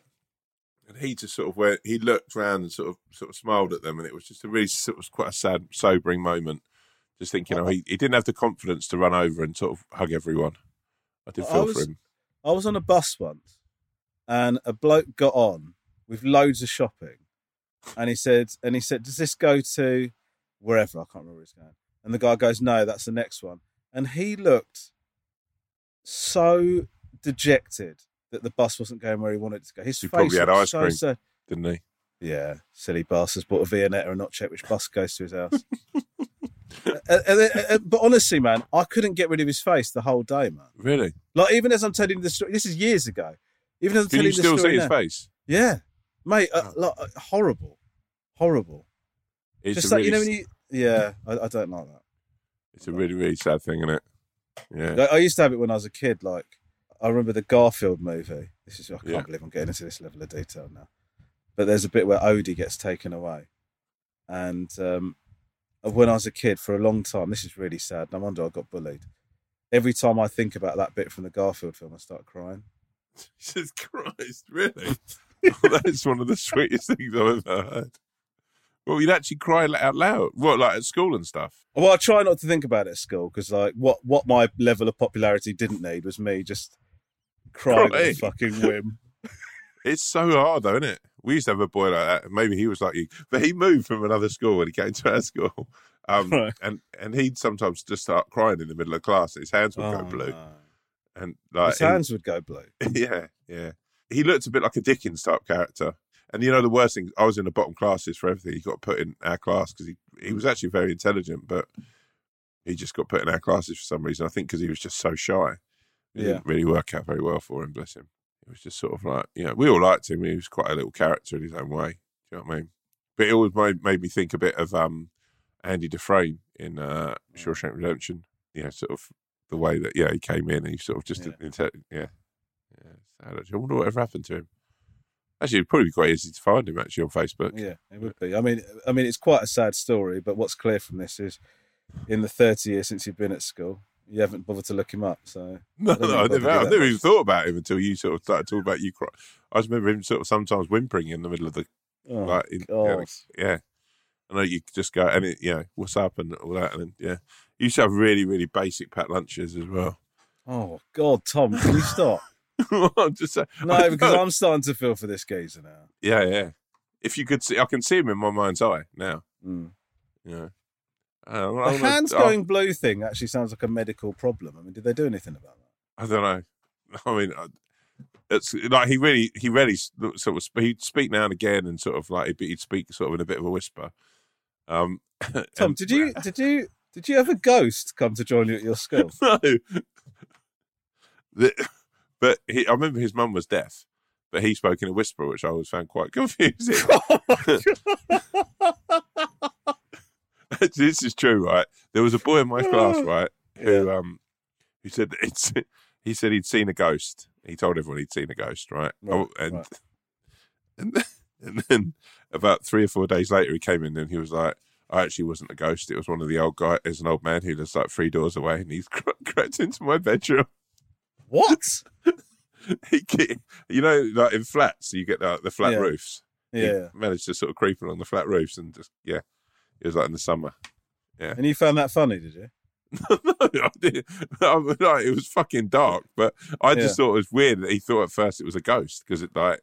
And he just sort of went. He looked round and sort of sort of smiled at them, and it was just a really sort of quite a sad, sobering moment. Just thinking, oh, he, he didn't have the confidence to run over and sort of hug everyone. I did I feel was- for him. I was on a bus once, and a bloke got on with loads of shopping, and he said, and he said, "Does this go to wherever?" I can't remember where it's going. And the guy goes, "No, that's the next one." And he looked so dejected that the bus wasn't going where he wanted to go. His He face probably had ice so cream. sad. Didn't he? Yeah, silly bastards bought a Viennetta and not checked which bus goes to his house. Uh, uh, uh, but honestly, man, I couldn't get rid of his face the whole day, man. Really? Like even as I'm telling you the story, this is years ago. Even as I'm Can telling you you the still story see his now. face? Yeah, mate, uh, Oh. like, uh, horrible, horrible. It's Just like really, you know when you, yeah, I, I don't like that. it's a really, really sad thing, isn't it? Yeah. I, I used to have it when I was a kid. Like I remember the Garfield movie. This is I can't Yeah. believe I'm getting into this level of detail now. But there's a bit where Odie gets taken away, and um, when I was a kid, for a long time, this is really sad. No wonder I got bullied. Every time I think about that bit from the Garfield film, I start crying. Jesus Christ, really? that is one of the sweetest things I've ever heard. Well, you'd actually cry out loud. What, like at school and stuff? Well, I try not to think about it at school because, like, what what my level of popularity didn't need was me just crying at fucking whim. It's so hard, though, isn't it? We used to have a boy like that. Maybe he was like you, but he moved from another school when he came to our school. Um, Right. and and he'd sometimes just start crying in the middle of class. His hands would go Oh, blue, no. and like His hands would go blue. yeah, yeah. He looked a bit like a Dickens type character. And you know the worst thing, I was in the bottom classes for everything. He got put in our class because he he was actually very intelligent, but he just got put in our classes for some reason. I think because he was just so shy. It Yeah. didn't really work out very well for him. Bless him. It was just sort of like you know we all liked him. He was quite a little character in his own way. Do you know what I mean? But it always made, made me think a bit of um, Andy Dufresne in uh, Shawshank Redemption. You know, sort of the way that yeah he came in and he sort of just Yeah. inte- yeah yeah. I wonder whatever happened to him. Actually, it'd probably be quite easy to find him actually on Facebook. Yeah, it would be. I mean, I mean, it's quite a sad story. But what's clear from this is, in the thirty years since you've been at school, you haven't bothered to look him up. So No, I no, I never, I never even thought about him until you sort of started talking about you cry. I just remember him sort of sometimes whimpering in the middle of the oh, like, in, yeah, like- yeah. I know you just go and it, you know, what's up and all that, and then, yeah, you used to have really, really basic pat lunches as well. oh God, Tom, can you stop? I'm just saying, No, because I'm starting to feel for this geezer now. yeah, yeah. If you could see, I can see him in my mind's eye now. Mm. Know, The I don't know- hands I- going blue thing actually sounds like a medical problem. I mean, did they do anything about that? I don't know. I mean, it's like he really, he really sort of he'd speak now and again, and sort of like he'd, he'd speak sort of in a bit of a whisper. Um, Tom, and- did you did you did you have a ghost come to join you at your school? no. The- but he, I remember his mum was deaf, but he spoke in a whisper, which I always found quite confusing. this is true, right? There was a boy in my class, right, who um, who said that it's. He said he'd seen a ghost. He told everyone he'd seen a ghost, right? Right, oh, and, right. and then, and then about three or four days later, he came in and he was like, "I actually wasn't a ghost. It was one of the old guy. There's an old man who lives like three doors away, and he's cre- crept into my bedroom. What? you know, like in flats, you get the, the flat Yeah. roofs. He Yeah. managed to sort of creep along the flat roofs and just yeah, it was like in the summer. Yeah. And you found that funny, did you? no, I didn't. I'm like, it was fucking dark, but I just Yeah. thought it was weird that he thought at first it was a ghost because it like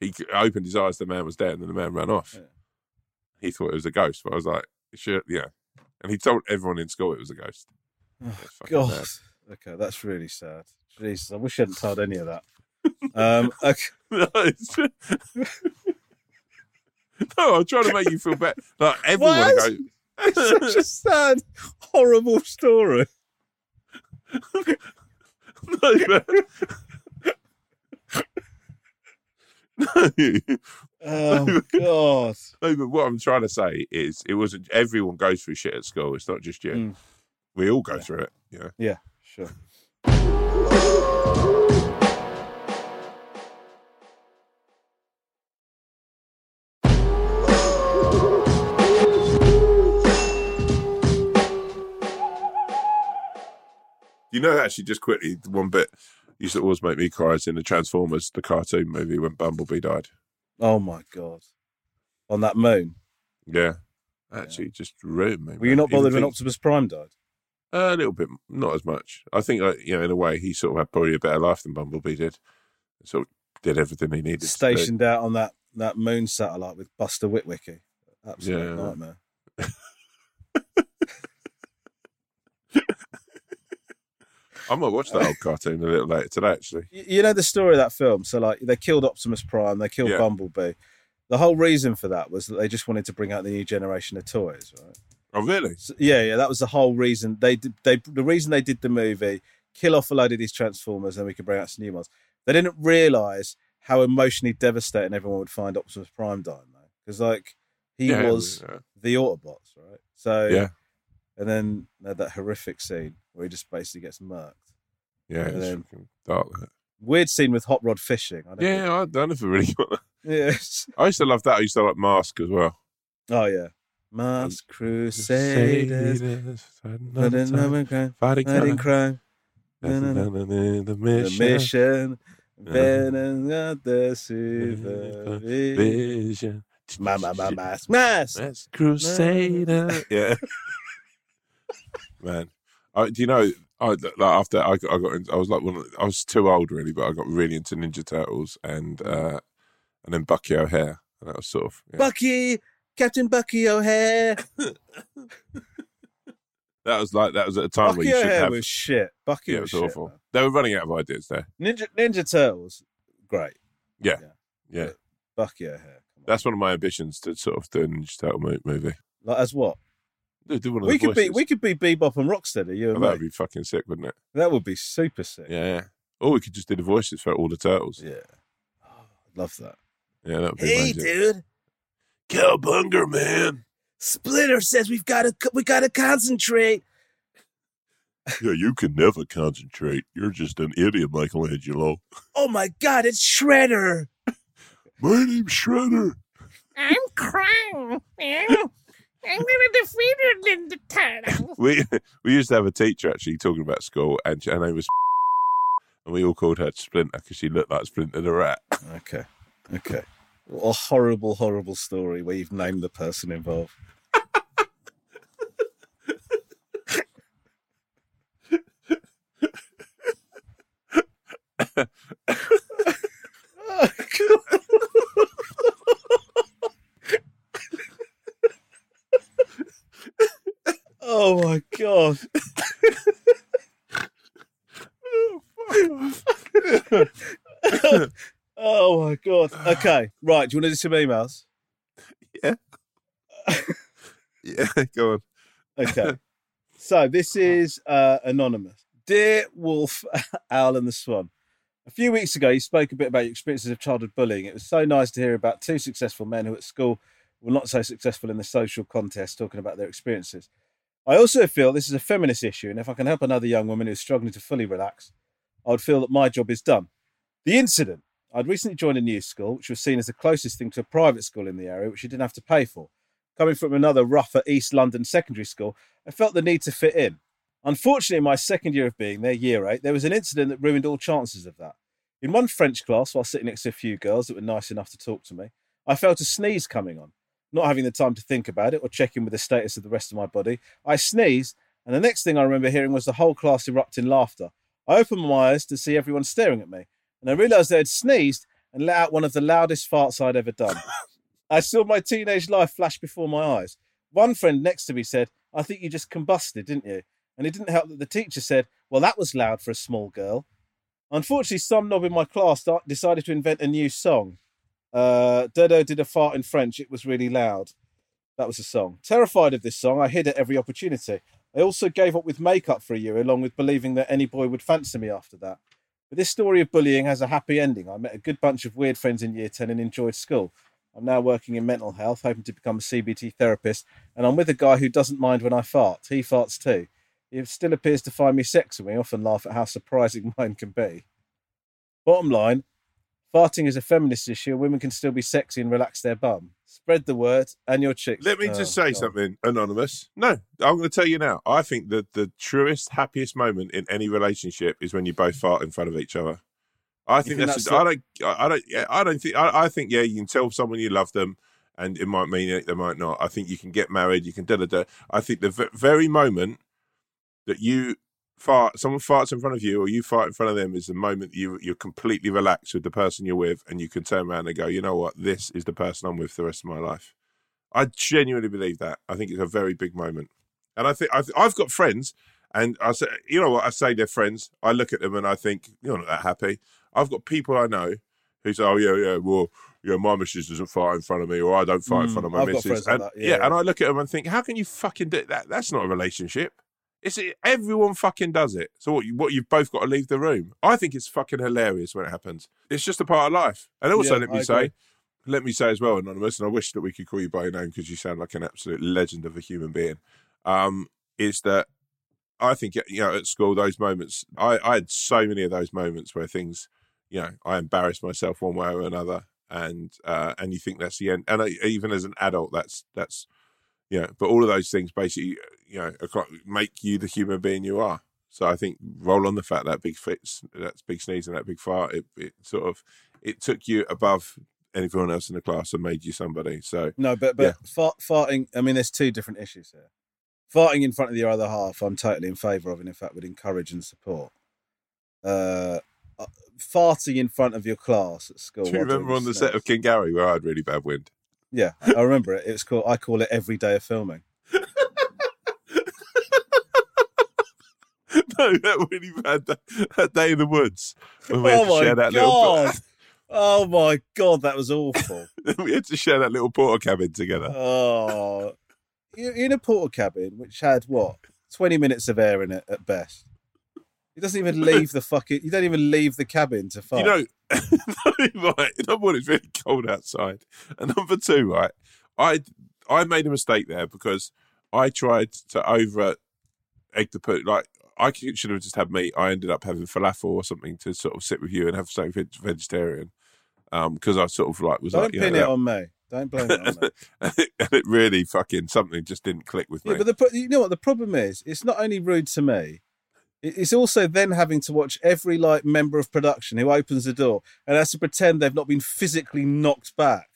he opened his eyes, the man was dead, and then the man ran off. Yeah. He thought it was a ghost, but I was like, sure, yeah. And he told everyone in school it was a ghost. Oh, God. Okay, that's really sad. Jesus, I wish you hadn't told any of that. Um, okay. no, I'm trying to make you feel better. Like everyone What? goes. It's such a sad, horrible story. no, but, no, Oh God. no, but what I'm trying to say is, it wasn't everyone goes through shit at school. It's not just you. Mm. We all go through it. You know. Yeah, sure. You know, actually, just quickly, the one bit used to always make me cry is in the Transformers, the cartoon movie, when Bumblebee died. Oh my god! On that moon, Yeah. Actually, just ruined me. were you man. not bothered Even when think- Optimus Prime died? A little bit, not as much. I think, like, you know, in a way, he sort of had probably a better life than Bumblebee did. Sort of did everything he needed. to do. Stationed out on that that moon satellite with Buster Witwicky. Absolute Yeah. nightmare. I might watch that old cartoon a little later today, actually. You know the story of that film. So like they killed Optimus Prime, they killed Yeah. Bumblebee. The whole reason for that was that they just wanted to bring out the new generation of toys, right? Oh, really? So, yeah, yeah, that was the whole reason they did. They the reason they did the movie, kill off a load of these Transformers, and we could bring out some new ones. They didn't realize how emotionally devastating everyone would find Optimus Prime dying, though, because like he Yeah, was yeah. the Autobots, right? So Yeah. And then had that horrific scene where he just basically gets murked. Yeah, And it's then- dark. Weird scene with Hot Rod fishing. I Yeah, I, I never really got that. Yes. I used to love that. I used to like Mask as well. Oh yeah. Mars Crusaders. Fighting Fighting crime. crime. crime. The The mission. mission. Venom of the super Vision. Mama, mama, smash. That's Crusader. yeah. Man, I, do you know? I like, after I got, I got, in, I was like I was too old really, but I got really into Ninja Turtles and uh and then Bucky O'Hare, and that was sort of yeah. Bucky, Captain Bucky O'Hare. that was like that was at a time where you should O'Hare have. was shit. Bucky yeah, it was, was shit, awful. man. They were running out of ideas there. Ninja Ninja Turtles, great. Yeah. Yeah. Yeah, Bucky O'Hare. On. that's one of my ambitions to sort of do a Ninja Turtle movie. like as what? We the could be voices. we could be Bebop and Rocksteady. You Oh, that'd be fucking sick, wouldn't it? That would be super sick. Yeah, yeah. Or we could just do the voices for all the turtles. Yeah. Oh, I'd love that. Yeah, that would be amazing. Hey, dude. Cowabunga, man. Splinter says we've got to we got to concentrate. Yeah, you can never concentrate. You're just an idiot, Michelangelo. Oh my God! It's Shredder. My name's Shredder. I'm crying. I'm gonna defeat you, Ninja Turtle. We we used to have a teacher actually talking about school, and her name was, and we all called her Splinter because she looked like Splinter the Rat. Okay. Okay. What a horrible, horrible story where you've named the person involved. oh my god. oh my god. Okay. Right. Do you want to do some emails? Yeah, yeah. go on. Okay. so this is uh, anonymous. Dear Wolf, Owl, and the Swan. A few weeks ago, you spoke a bit about your experiences of childhood bullying. It was so nice to hear about two successful men who at school were not so successful in the social contest talking about their experiences. I also feel this is a feminist issue, and if I can help another young woman who's struggling to fully relax, I would feel that my job is done. The incident I'd recently joined a new school, which was seen as the closest thing to a private school in the area, which you didn't have to pay for. Coming from another rougher East London secondary school, I felt the need to fit in. Unfortunately, in my second year of being there, year eight, there was an incident that ruined all chances of that. In one French class, while sitting next to a few girls that were nice enough to talk to me, I felt a sneeze coming on. Not having the time to think about it or check in with the status of the rest of my body, I sneezed, and the next thing I remember hearing was the whole class erupt in laughter. I opened my eyes to see everyone staring at me, and I realised they had sneezed and let out one of the loudest farts I'd ever done. I saw my teenage life flash before my eyes. One friend next to me said, I think you just combusted, didn't you? And it didn't help that the teacher said, Well, that was loud for a small girl. Unfortunately, some knob in my class uh, decided to invent a new song. Uh, Dodo did a fart in French. It was really loud. That was a song. Terrified of this song, I hid at every opportunity. I also gave up with makeup for a year, along with believing that any boy would fancy me after that. But this story of bullying has a happy ending. I met a good bunch of weird friends in year 10 and enjoyed school. I'm now working in mental health, hoping to become a CBT therapist, and I'm with a guy who doesn't mind when I fart. He farts too. He still appears to find me sexy. And we often laugh at how surprising mine can be. Bottom line, farting is a feminist issue. Women can still be sexy and relax their bum. Spread the word and your chicks. Let me Oh, just say God. something, anonymous. No, I'm going to tell you now. I think that the truest, happiest moment in any relationship is when you both fart in front of each other. I think think that's. that's I don't. I I don't. Yeah, I don't think. I, I think. Yeah, you can tell someone you love them, and it might mean it. They might not. I think you can get married. You can da da da. I think the v- very moment that you fart, someone farts in front of you, or you fart in front of them, is the moment you you're completely relaxed with the person you're with, and you can turn around and go, you know what, this is the person I'm with for the rest of my life. I genuinely believe that. I think it's a very big moment, and I think I've, I've got friends, and I say, you know what, I say they're friends. I look at them and I think you're not that happy. I've got people I know who say, "Oh yeah, yeah, well, yeah, my missus doesn't fart in front of me, or I don't fart in Mm, front of my I've missus." like and, that, yeah, yeah, and. I look at them and think, "How can you fucking do that? That's not a relationship. It's everyone fucking does it. So what? You, what you've both got to leave the room. I think it's fucking hilarious when it happens. It's just a part of life. And also, Yeah, let me I say, agree. let me say as well, anonymous, and I wish that we could call you by your name because you sound like an absolute legend of a human being. Um, is that I think you know at school those moments. I, I had so many of those moments where things, you know, I embarrassed myself one way or another, and uh, and you think that's the end. And I, even as an adult, that's that's you know, but all of those things basically, you know, make you the human being you are. So I think roll on the fact that big fits, that big sneeze and that big fart, it, it sort of it took you above everyone else in the class and made you somebody. So No, but but fart, farting. I mean, there's two different issues here. Farting in front of your other half, I'm totally in favour of, and in fact would encourage and support. Uh, uh, farting in front of your class at school. do you remember on the set of King Gary where I had really bad wind? Yeah, I remember it. It was called. I call it every day of filming. no, that really bad day, that day in the woods when we had oh to my share that god! oh my god, that was awful. we had to share that little Portakabin together. Oh, in a Portakabin which had what twenty minutes of air in it at best. He doesn't even leave the fucking. You don't even leave the cabin to fuck. You know, right, number one, it's really cold outside. And number two, right, I I made a mistake there because I tried to over egg the put like I should have just had meat. I ended up having falafel or something to sort of sit with you and have something veg- vegetarian. Um, because I sort of like was don't like, pin know, it on me. Don't blame it on me. and it, and it really fucking something just didn't click with me. But the you know what the problem is? It's not only rude to me. It- It's also then having to watch every like member of production who opens the door and has to pretend they've not been physically knocked back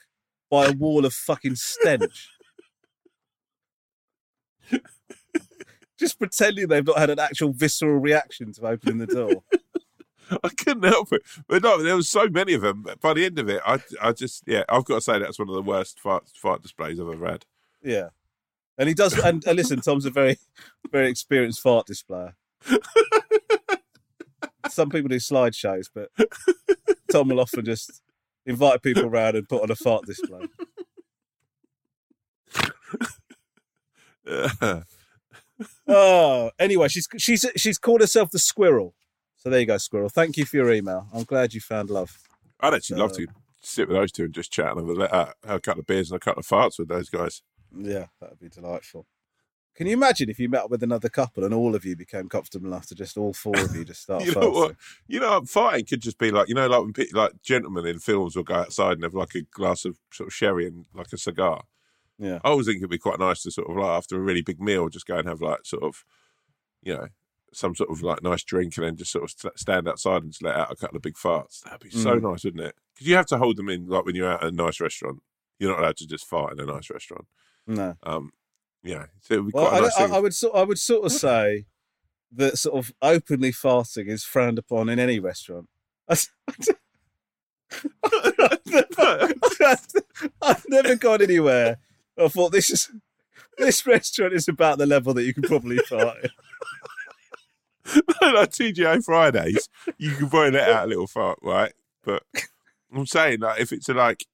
by a wall of fucking stench. Just pretending they've not had an actual visceral reaction to opening the door. I couldn't help it. But no, there was so many of them. By the end of it, I, I just, yeah, I've got to say that's one of the worst fart, fart displays I've ever had. Yeah. And he does and, and listen, Tom's a very very experienced fart displayer. Some people do slideshows, but Tom will often just invite people around and put on a fart display. Oh, anyway, she's she's she's called herself the squirrel. So there you go, squirrel. Thank you for your email. I'm glad you found love. I'd actually love Uh, to sit with those two and just chat and have a, uh, have a couple of beers and a couple of farts with those guys. Yeah, that would be delightful. Can you imagine if you met up with another couple and all of you became comfortable enough to just all four of you just start You know what? You know, farting could just be like, you know, like when pe- like gentlemen in films will go outside and have like a glass of sort of sherry and like a cigar. Yeah. I always think it'd be quite nice to sort of like after a really big meal, just go and have like sort of, you know, some sort of like nice drink and then just sort of st- stand outside and just let out a couple of big farts. That'd be so Mm. nice, wouldn't it? Because you have to hold them in like when you're at a nice restaurant. You're not allowed to just fart in a nice restaurant. No. Um, yeah, so it would be Well, quite nice I. I would sort I would sort of say that sort of openly farting is frowned upon in any restaurant. I've never gone anywhere. I thought this is this restaurant is about the level that you can probably fart. in. like TGI Fridays, you can probably let out a little fart, right? But I'm saying, like, if it's a like,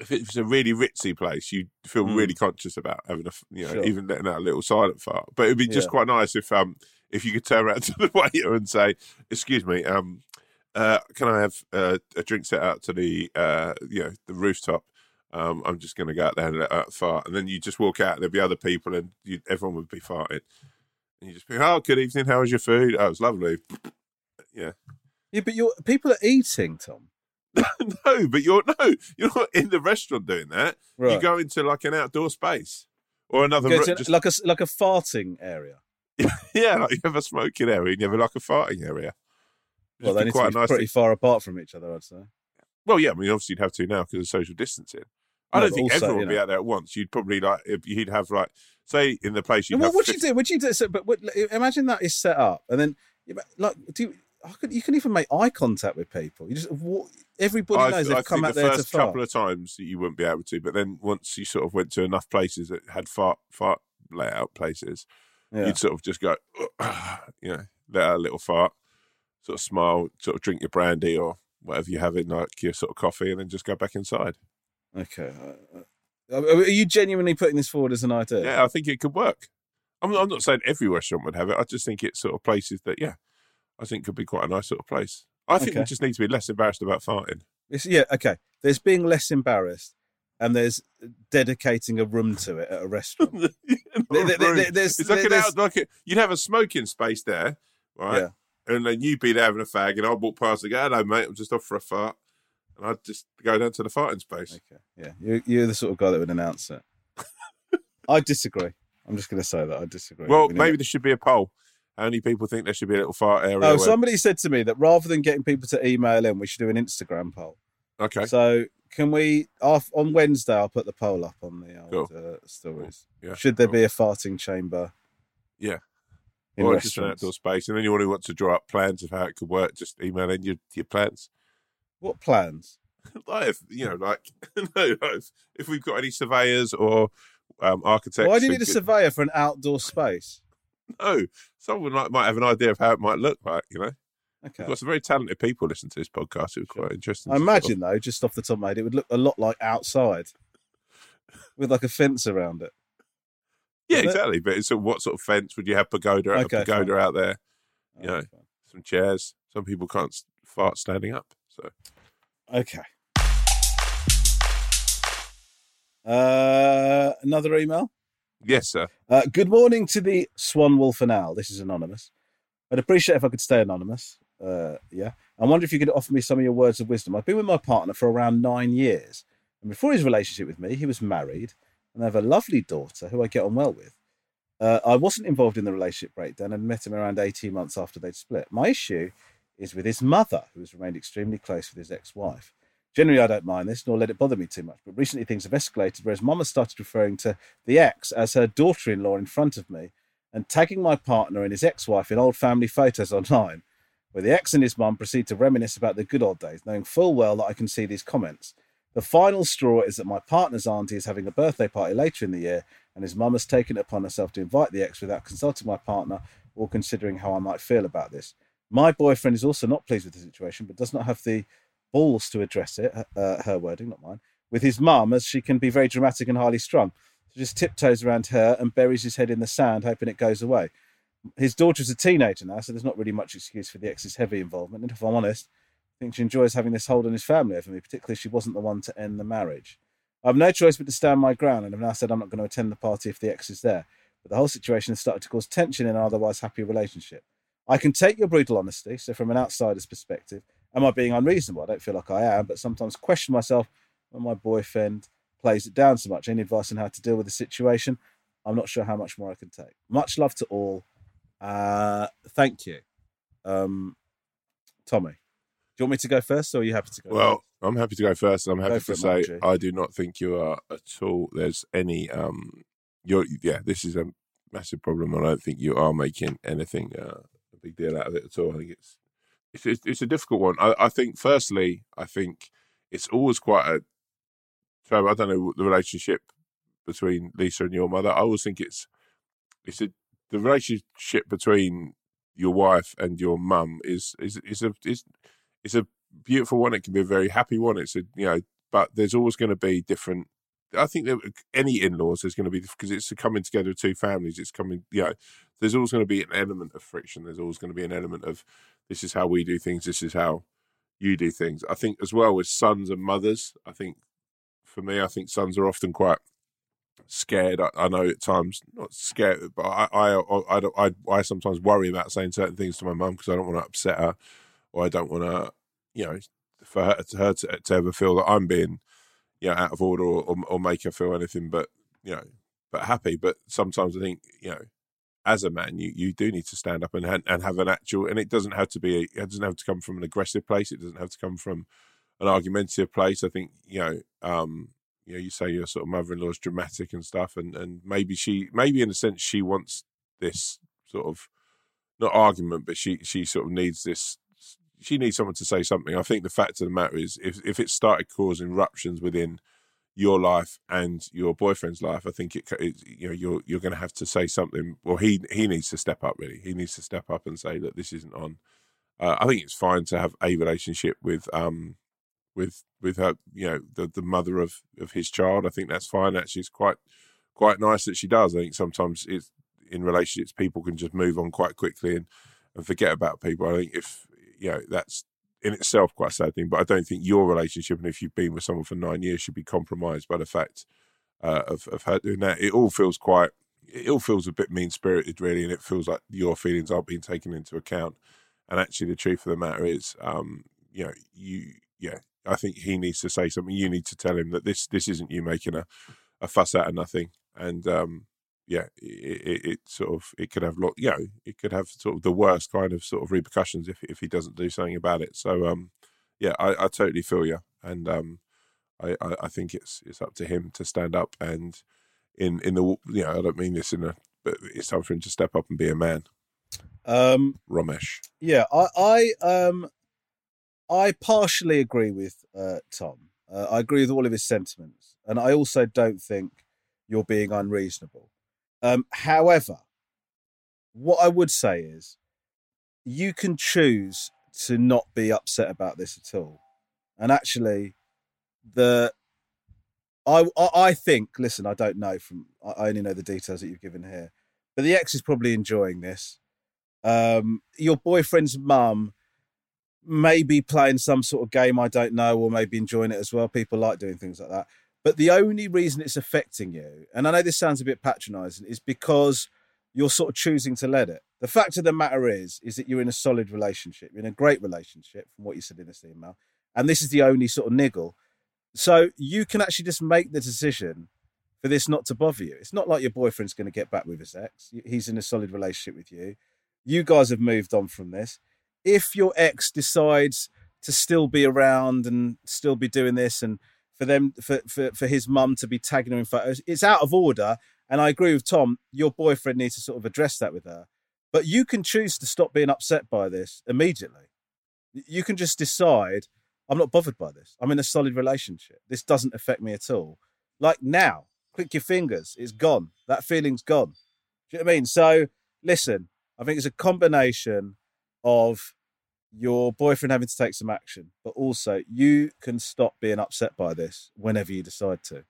if it's a really ritzy place, you feel Mm. really conscious about having a, you know, Sure. even letting out a little silent fart. But it'd be just Yeah. quite nice if, um, if you could turn around to the waiter and say, "Excuse me, um, uh, can I have uh, a drink set out to the, uh, you know, the rooftop?" Um, I'm just going to go out there and let out fart, and then you just walk out. There'd be other people, and you, everyone would be farting. And you just be, oh, good evening. How was your food? Oh, it was lovely. Yeah. Yeah, but you're, people are eating, Tom. no, but you're no, you're not in the restaurant doing that. You go into like an outdoor space or another Go room. to- Just, like a like a farting area. yeah, like you have a smoking area and you have like a farting area. Well, they need quite to nice pretty thing. far apart from each other, I'd say. Well, yeah, I mean, obviously you'd have to now because of social distancing. I No, don't think also, everyone would be out there at once. You'd probably like if you'd have like say in the place you'd what would you do? Would you do? So, but what, imagine that is set up, and then like, do you, could, you can even make eye contact with people. You just walk, everybody I, knows I they've come think out the there to first fart. couple of times that you wouldn't be able to, but then once you sort of went to enough places that had fart fart layout places, yeah. you'd sort of just go, you know, let out a little fart, sort of smile, sort of drink your brandy or whatever you have in like your sort of coffee, and then just go back inside. Okay. Uh, uh, are you genuinely putting this forward as an idea? Yeah, I think it could work. I'm, I'm not saying every restaurant would have it. I just think it's sort of places that, yeah, I think could be quite a nice sort of place. I think we just need to be less embarrassed about farting. It's, yeah. Okay. There's being less embarrassed, and there's dedicating a room to it at a restaurant. There- there- there- there's- it's like an out, like a, you'd have a smoking space there, right? Yeah. And then you'd be there having a fag, and I'd walk past and go, "Hello, mate, I'm just off for a fart," and I'd just go down to the farting space. Okay. Yeah. You're, you're the sort of guy that would announce it. I disagree. I'm just going to say that I disagree. Well, We maybe there should be a poll. How many people think there should be a little fart area? Oh, where- somebody said to me that rather than getting people to email in, we should do an Instagram poll. okay, So can we off on Wednesday? I'll put the poll up on the old uh, stories. yeah. Should there cool. be a farting chamber? Yeah. In or just an outdoor space, and anyone who wants to draw up plans of how it could work, just email in your your plans. What plans? like if you know, like no, like if, if we've got any surveyors or um, architects. Why do you need a could- surveyor for an outdoor space? No, someone like, might have an idea of how it might look like. You know, Okay. we've got some very talented people listening to this podcast. It was quite interesting. I to sort of- imagine though, just off the top of my head, it would look a lot like outside, with like a fence around it. yeah, Isn't it? exactly. But it's a, what sort of fence would you have pagoda? Okay, pagoda fine. out there, Oh, Yeah. fine. some chairs. Some people can't fart standing up. So Okay. Uh, another email. Yes, sir. Uh, good morning to the Swan Wolf and Owl. This is anonymous. I'd appreciate if I could stay anonymous. Uh, yeah. I wonder if you could offer me some of your words of wisdom. I've been with my partner for around nine years. And before his relationship with me, he was married and they have a lovely daughter who I get on well with. Uh, I wasn't involved in the relationship breakdown and met him around 18 months after they'd split. My issue is with his mother, who has remained extremely close with his ex wife. Generally, I don't mind this, nor let it bother me too much, but recently things have escalated where his mum has started referring to the ex as her daughter in law in front of me and tagging my partner and his ex wife in old family photos online, where the ex and his mum proceed to reminisce about the good old days, knowing full well that I can see these comments. The final straw is that my partner's auntie is having a birthday party later in the year, and his mum has taken it upon herself to invite the ex without consulting my partner or considering how I might feel about this. My boyfriend is also not pleased with the situation, but does not have the balls to address it, uh, her wording, not mine, with his mum, as she can be very dramatic and highly strung. So just tiptoes around her and buries his head in the sand, hoping it goes away. His daughter's a teenager now, so there's not really much excuse for the ex's heavy involvement. And if I'm honest, I think she enjoys having this hold on his family over me, particularly she wasn't the one to end the marriage. I have no choice but to stand my ground, and I've now said I'm not going to attend the party if the ex is there. But the whole situation has started to cause tension in an otherwise happy relationship. I can take your brutal honesty, so from an outsider's perspective, am I being unreasonable? I don't feel like I am, but sometimes question myself when my boyfriend plays it down so much. Any advice on how to deal with the situation? I'm not sure how much more I can take. Much love to all. Uh, thank you. Um, Tommy, do you want me to go first, or are you happy to go? Well, I'm happy to go first, and I'm happy to it, say I do not think you are at all. There's any um, you're yeah, this is a massive problem, and I don't think you are making anything uh, a big deal out of it at all. I think it's it's it's, a difficult one. I, I think firstly, I think it's always quite a. I don't know the relationship between Lisa and your mother. I always think it's it's a the relationship between your wife and your mum is is is a is it's a beautiful one. It can be a very happy one. It's a you know, but there's always going to be different. I think that any in-laws there's going to be because it's coming together of two families. It's coming, you know. There's always going to be an element of friction. There's always going to be an element of this is how we do things. This is how you do things. I think as well with sons and mothers. I think for me, I think sons are often quite scared. I, I know at times not scared, but I I I, I, I, sometimes worry about saying certain things to my mum because I don't want to upset her, or I don't want to, you know, for her, to her to, to ever feel that I'm being, you know, out of order or, or or make her feel anything but you know, but happy. But sometimes I think you know, as a man, you, you do need to stand up and and have an actual. And it doesn't have to be. A, it doesn't have to come from an aggressive place. It doesn't have to come from an argumentative place. I think you know. Um, you know, you say your sort of mother-in-law is dramatic and stuff, and and maybe she, maybe in a sense, she wants this sort of not argument, but she she sort of needs this. She needs someone to say something. I think the fact of the matter is, if if it started causing ruptions within your life and your boyfriend's life, I think it, it you know you're you're going to have to say something. Well, he he needs to step up. Really, he needs to step up and say that this isn't on. Uh, I think it's fine to have a relationship with um with with her, you know, the the mother of of his child. I think that's fine. Actually, it's quite quite nice that she does. I think sometimes it's in relationships people can just move on quite quickly and and forget about people. I think if you know that's in itself quite a sad thing, but I don't think your relationship and if you've been with someone for nine years should be compromised by the fact uh, of of her doing that. It all feels quite. It all feels a bit mean spirited, really, and it feels like your feelings aren't being taken into account. And actually, the truth of the matter is, um, you know, you, yeah, I think he needs to say something. You need to tell him that this this isn't you making a, a fuss out of nothing. And um, yeah, it, it, it, sort of it could have lot, you know, it could have sort of the worst kind of sort of repercussions if if he doesn't do something about it. So um, yeah, I, I totally feel you, and um, I, I, I think it's it's up to him to stand up and in in the you know I don't mean this in a but it's time for him to step up and be a man. Um, Ramesh. yeah, I, I um, I partially agree with uh, Tom. Uh, I agree with all of his sentiments, and I also don't think you're being unreasonable. Um, however, what I would say is you can choose to not be upset about this at all. And actually, the I I, I think. Listen, I don't know from. I only know the details that you've given here, but the ex is probably enjoying this. Um, your boyfriend's mum may be playing some sort of game I don't know, or maybe enjoying it as well. People like doing things like that. But the only reason it's affecting you, and I know this sounds a bit patronizing, is because you're sort of choosing to let it. The fact of the matter is, is that you're in a solid relationship, you're in a great relationship, from what you said in this email, and this is the only sort of niggle. So you can actually just make the decision for this not to bother you. It's not like your boyfriend's going to get back with his ex. He's in a solid relationship with you. You guys have moved on from this. If your ex decides to still be around and still be doing this and for them for, for, for his mum to be tagging her in photos. It's out of order. And I agree with Tom, your boyfriend needs to sort of address that with her. But you can choose to stop being upset by this immediately. You can just decide, I'm not bothered by this. I'm in a solid relationship. This doesn't affect me at all. Like now, click your fingers, it's gone. That feeling's gone. Do you know what I mean? So listen, I think it's a combination of your boyfriend having to take some action, but also you can stop being upset by this whenever you decide to.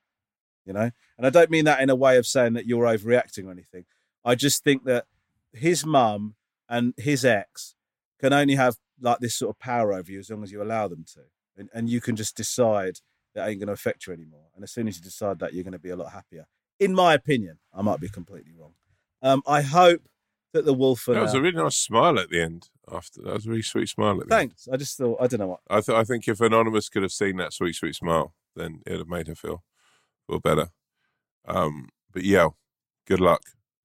You know? And I don't mean that in a way of saying that you're overreacting or anything. I just think that his mum and his ex can only have like this sort of power over you as long as you allow them to. And, and you can just decide that ain't going to affect you anymore. And as soon as you decide that, you're going to be a lot happier. In my opinion, I might be completely wrong. Um, I hope that the wolf. That was a really nice smile at the end. After that was a really sweet smile at. Thanks. I just thought I don't know what. I, th- I think if Anonymous could have seen that sweet, sweet smile, then it would have made her feel feel better. Um, but yeah, good luck.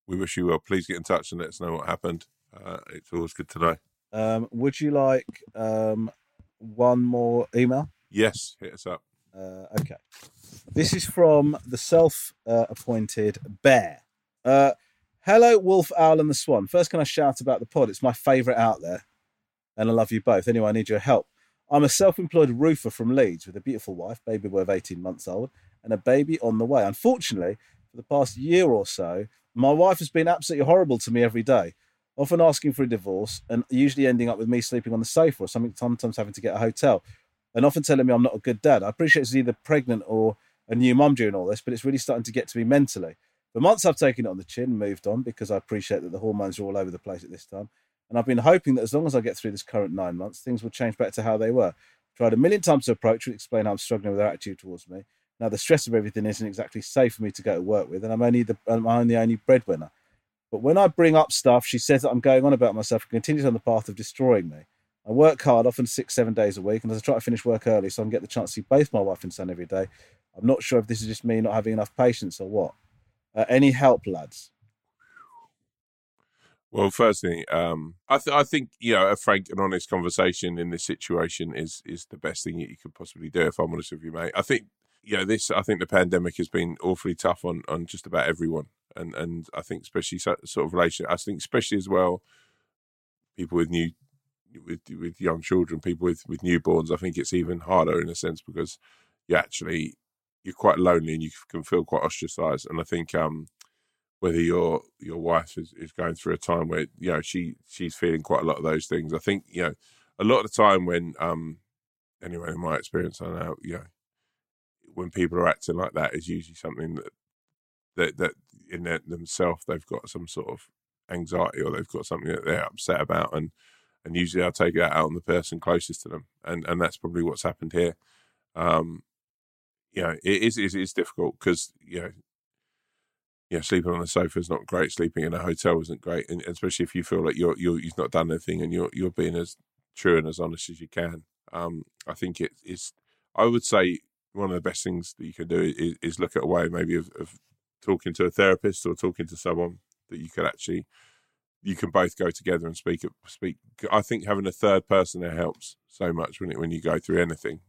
We wish you well. Please get in touch and let us know what happened. Uh, it's always good to know. Um, would you like um, one more email? Yes, hit us up. Uh, okay. This is from the self uh, appointed bear. Hello, Wolf, Owl, and the Swan. First, can I shout about the pod? It's my favourite out there, and I love you both. Anyway, I need your help. I'm a self employed roofer from Leeds with a beautiful wife, baby boy of 18 months old, and a baby on the way. Unfortunately, for the past year or so, my wife has been absolutely horrible to me every day, often asking for a divorce and usually ending up with me sleeping on the sofa or something, sometimes having to get a hotel, and often telling me I'm not a good dad. I appreciate she's either pregnant or a new mum during all this, but it's really starting to get to me mentally. For months, I've taken it on the chin moved on because I appreciate that the hormones are all over the place at this time. And I've been hoping that as long as I get through this current nine months, things will change back to how they were. Tried a million times to approach her, explain how I'm struggling with her attitude towards me. Now the stress of everything isn't exactly safe for me to go to work with, and I'm only the I'm the only breadwinner. But when I bring up stuff, she says that I'm going on about myself and continues on the path of destroying me. I work hard, often six, seven days a week, and as I try to finish work early so I can get the chance to see both my wife and son every day, I'm not sure if this is just me not having enough patience or what. Uh, any help, lads? Well, firstly, um, I, th- I think you know a frank and honest conversation in this situation is is the best thing that you could possibly do. If I'm honest with you, mate, I think you know this. I think the pandemic has been awfully tough on on just about everyone, and and I think especially so, sort of relation. I think especially as well, people with new with with young children, people with with newborns. I think it's even harder in a sense because you actually you're quite lonely and you can feel quite ostracized. And I think um, whether your your wife is, is going through a time where you know she she's feeling quite a lot of those things. I think you know a lot of the time when um anyway in my experience I know you know when people are acting like that is usually something that that that in themselves they've got some sort of anxiety or they've got something that they're upset about and and usually I'll take that out on the person closest to them and and that's probably what's happened here. Um, know, it is it is difficult because you know know, sleeping on the sofa is not great. Sleeping in a hotel isn't great, and especially if you feel like you're you're you've not done anything and you're you're being as true and as honest as you can. Um, I think it is. I would say one of the best things that you can do is, is look at a way maybe of, of talking to a therapist or talking to someone that you could actually you can both go together and speak speak. I think having a third person there helps so much when it, when you go through anything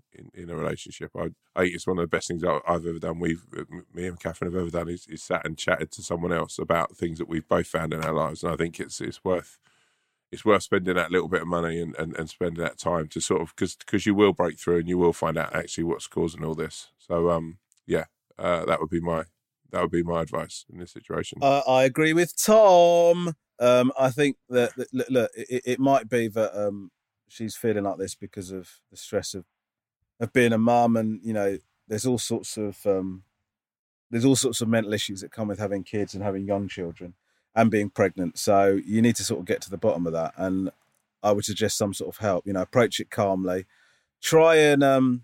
in, a relationship. I, I think it's one of the best things I, have ever done. We've me and Catherine have ever done is, is sat and chatted to someone else about things that we've both found in our lives, and I think it's it's worth it's worth spending that little bit of money and, and, and spending that time to sort of because because you will break through and you will find out actually what's causing all this. So um yeah, uh, that would be my that would be my advice in this situation. Uh, I agree with Tom. Um, I think that, that look, look it, it, might be that um, she's feeling like this because of the stress of of being a mum, and you know, there's all sorts of um, there's all sorts of mental issues that come with having kids and having young children and being pregnant. So you need to sort of get to the bottom of that, and I would suggest some sort of help. You know, approach it calmly. Try and um,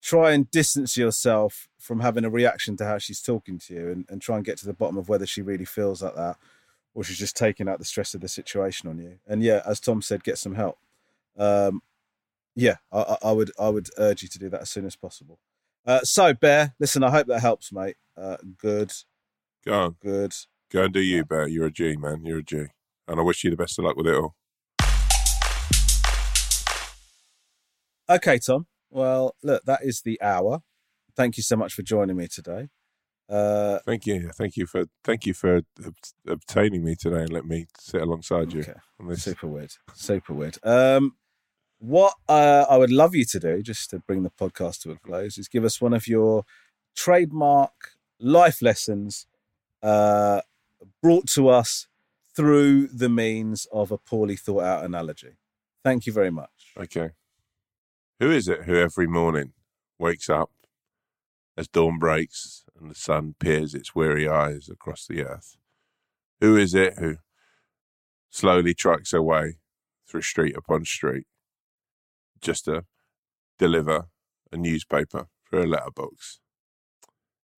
try and distance yourself from having a reaction to how she's talking to you, and, and try and get to the bottom of whether she really feels like that or she's just taking out the stress of the situation on you. And yeah, as Tom said, get some help. Um, yeah, I, I, would I would urge you to do that as soon as possible. Uh, so Bear, listen, I hope that helps, mate. Uh, good. Go on. Good. Go and do you, Bear. You're a G, man. You're a G. And I wish you the best of luck with it all. Okay, Tom. Well, look, that is the hour. Thank you so much for joining me today. Uh, thank you, thank you for thank you for obtaining me today and let me sit alongside you. Okay. Super weird, super weird. Um, what uh, I would love you to do, just to bring the podcast to a close, is give us one of your trademark life lessons uh, brought to us through the means of a poorly thought out analogy. Thank you very much. Okay. Who is it who every morning wakes up as dawn breaks and the sun peers its weary eyes across the earth? Who is it who slowly trucks her way through street upon street just to deliver a newspaper for a letterbox?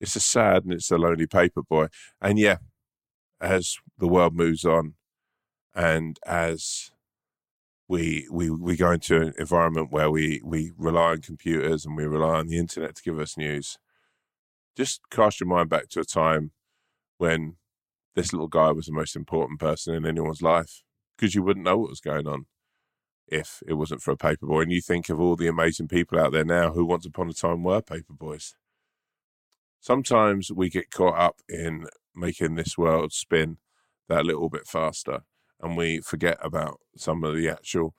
It's a sad and it's a lonely paper boy. And yeah, as the world moves on and as we we we go into an environment where we we rely on computers and we rely on the internet to give us news just cast your mind back to a time when this little guy was the most important person in anyone's life because you wouldn't know what was going on if it wasn't for a paperboy. And you think of all the amazing people out there now who once upon a time were paperboys. Sometimes we get caught up in making this world spin that little bit faster and we forget about some of the actual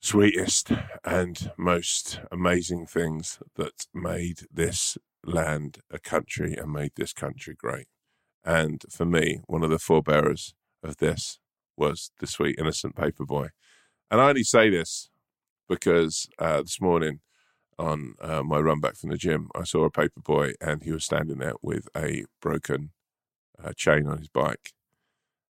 sweetest and most amazing things that made this land a country and made this country great. And for me, one of the forebearers of this was the sweet innocent paper boy. And I only say this because uh, this morning on uh, my run back from the gym, I saw a paper boy and he was standing there with a broken uh, chain on his bike.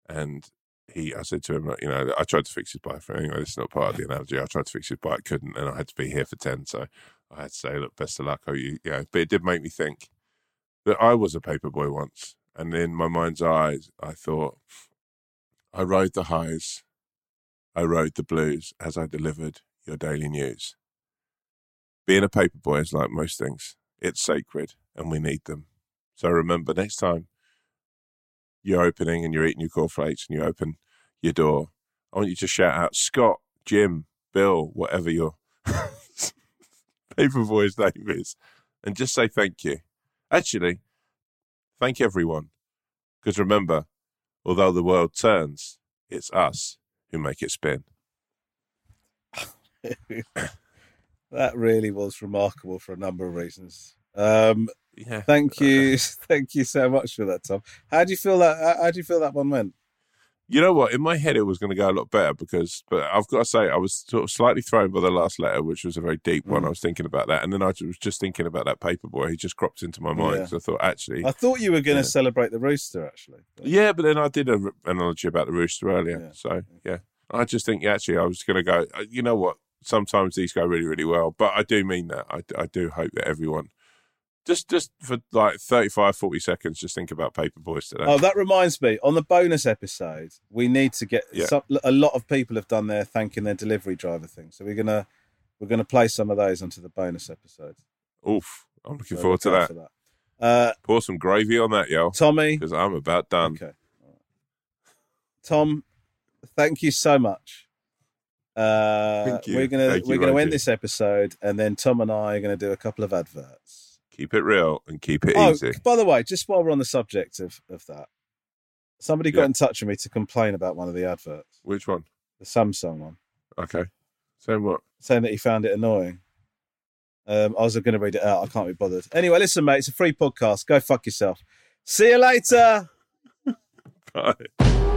And he, I said to him, you know, I tried to fix his bike. Anyway, this is not part of the analogy. I tried to fix his bike, couldn't, and I had to be here for 10. So I had to say, look, best of luck. Oh, you, yeah. But it did make me think that I was a paper boy once. And in my mind's eyes, I thought, I rode the highs, I rode the blues as I delivered your daily news. Being a paper boy is like most things, it's sacred and we need them. So remember, next time you're opening and you're eating your cornflakes and you open your door, I want you to shout out Scott, Jim, Bill, whatever your paperboy's name is, and just say thank you. Actually, thank everyone. Because remember, although the world turns, it's us who make it spin. that really was remarkable for a number of reasons. Um, Yeah. thank you, thank you so much for that, Tom. How do you feel that? How, how do you feel that one went? You know what? In my head, it was going to go a lot better because, but I've got to say, I was sort of slightly thrown by the last letter, which was a very deep one. Mm. I was thinking about that, and then I was just thinking about that paperboy. He just cropped into my mind Yeah. because I thought, actually, I thought you were going to Yeah. celebrate the rooster, actually. yeah. But then I did an analogy about the rooster earlier, Yeah. so yeah. I just think actually I was going to go. uh, You know what? Sometimes these go really, really well, but I do mean that. I, I do hope that everyone. Just, just for like 35, 40 seconds, just think about Paperboys today. Oh, that reminds me. On the bonus episode, we need to get Yeah. some, a lot of people have done their thanking their delivery driver thing. So we're gonna we're gonna play some of those onto the bonus episode. Oof! I'm looking So forward to that. that. Uh, Pour some gravy on that, yo, Tommy, because I'm about done. Okay. Right. Tom, thank you so much. Uh, Thank you. We're gonna Thank we're gonna end this episode, and then Tom and I are gonna do a couple of adverts. Keep it real and keep it Oh, easy. by the way, just while we're on the subject of of that, somebody got Yeah. in touch with me to complain about one of the adverts, Which one? the Samsung one, Okay. Same what? saying that he found it annoying. Um, I was going to read it out. I can't be bothered. Anyway, listen, mate. It's a free podcast. Go fuck yourself. See you later. Bye.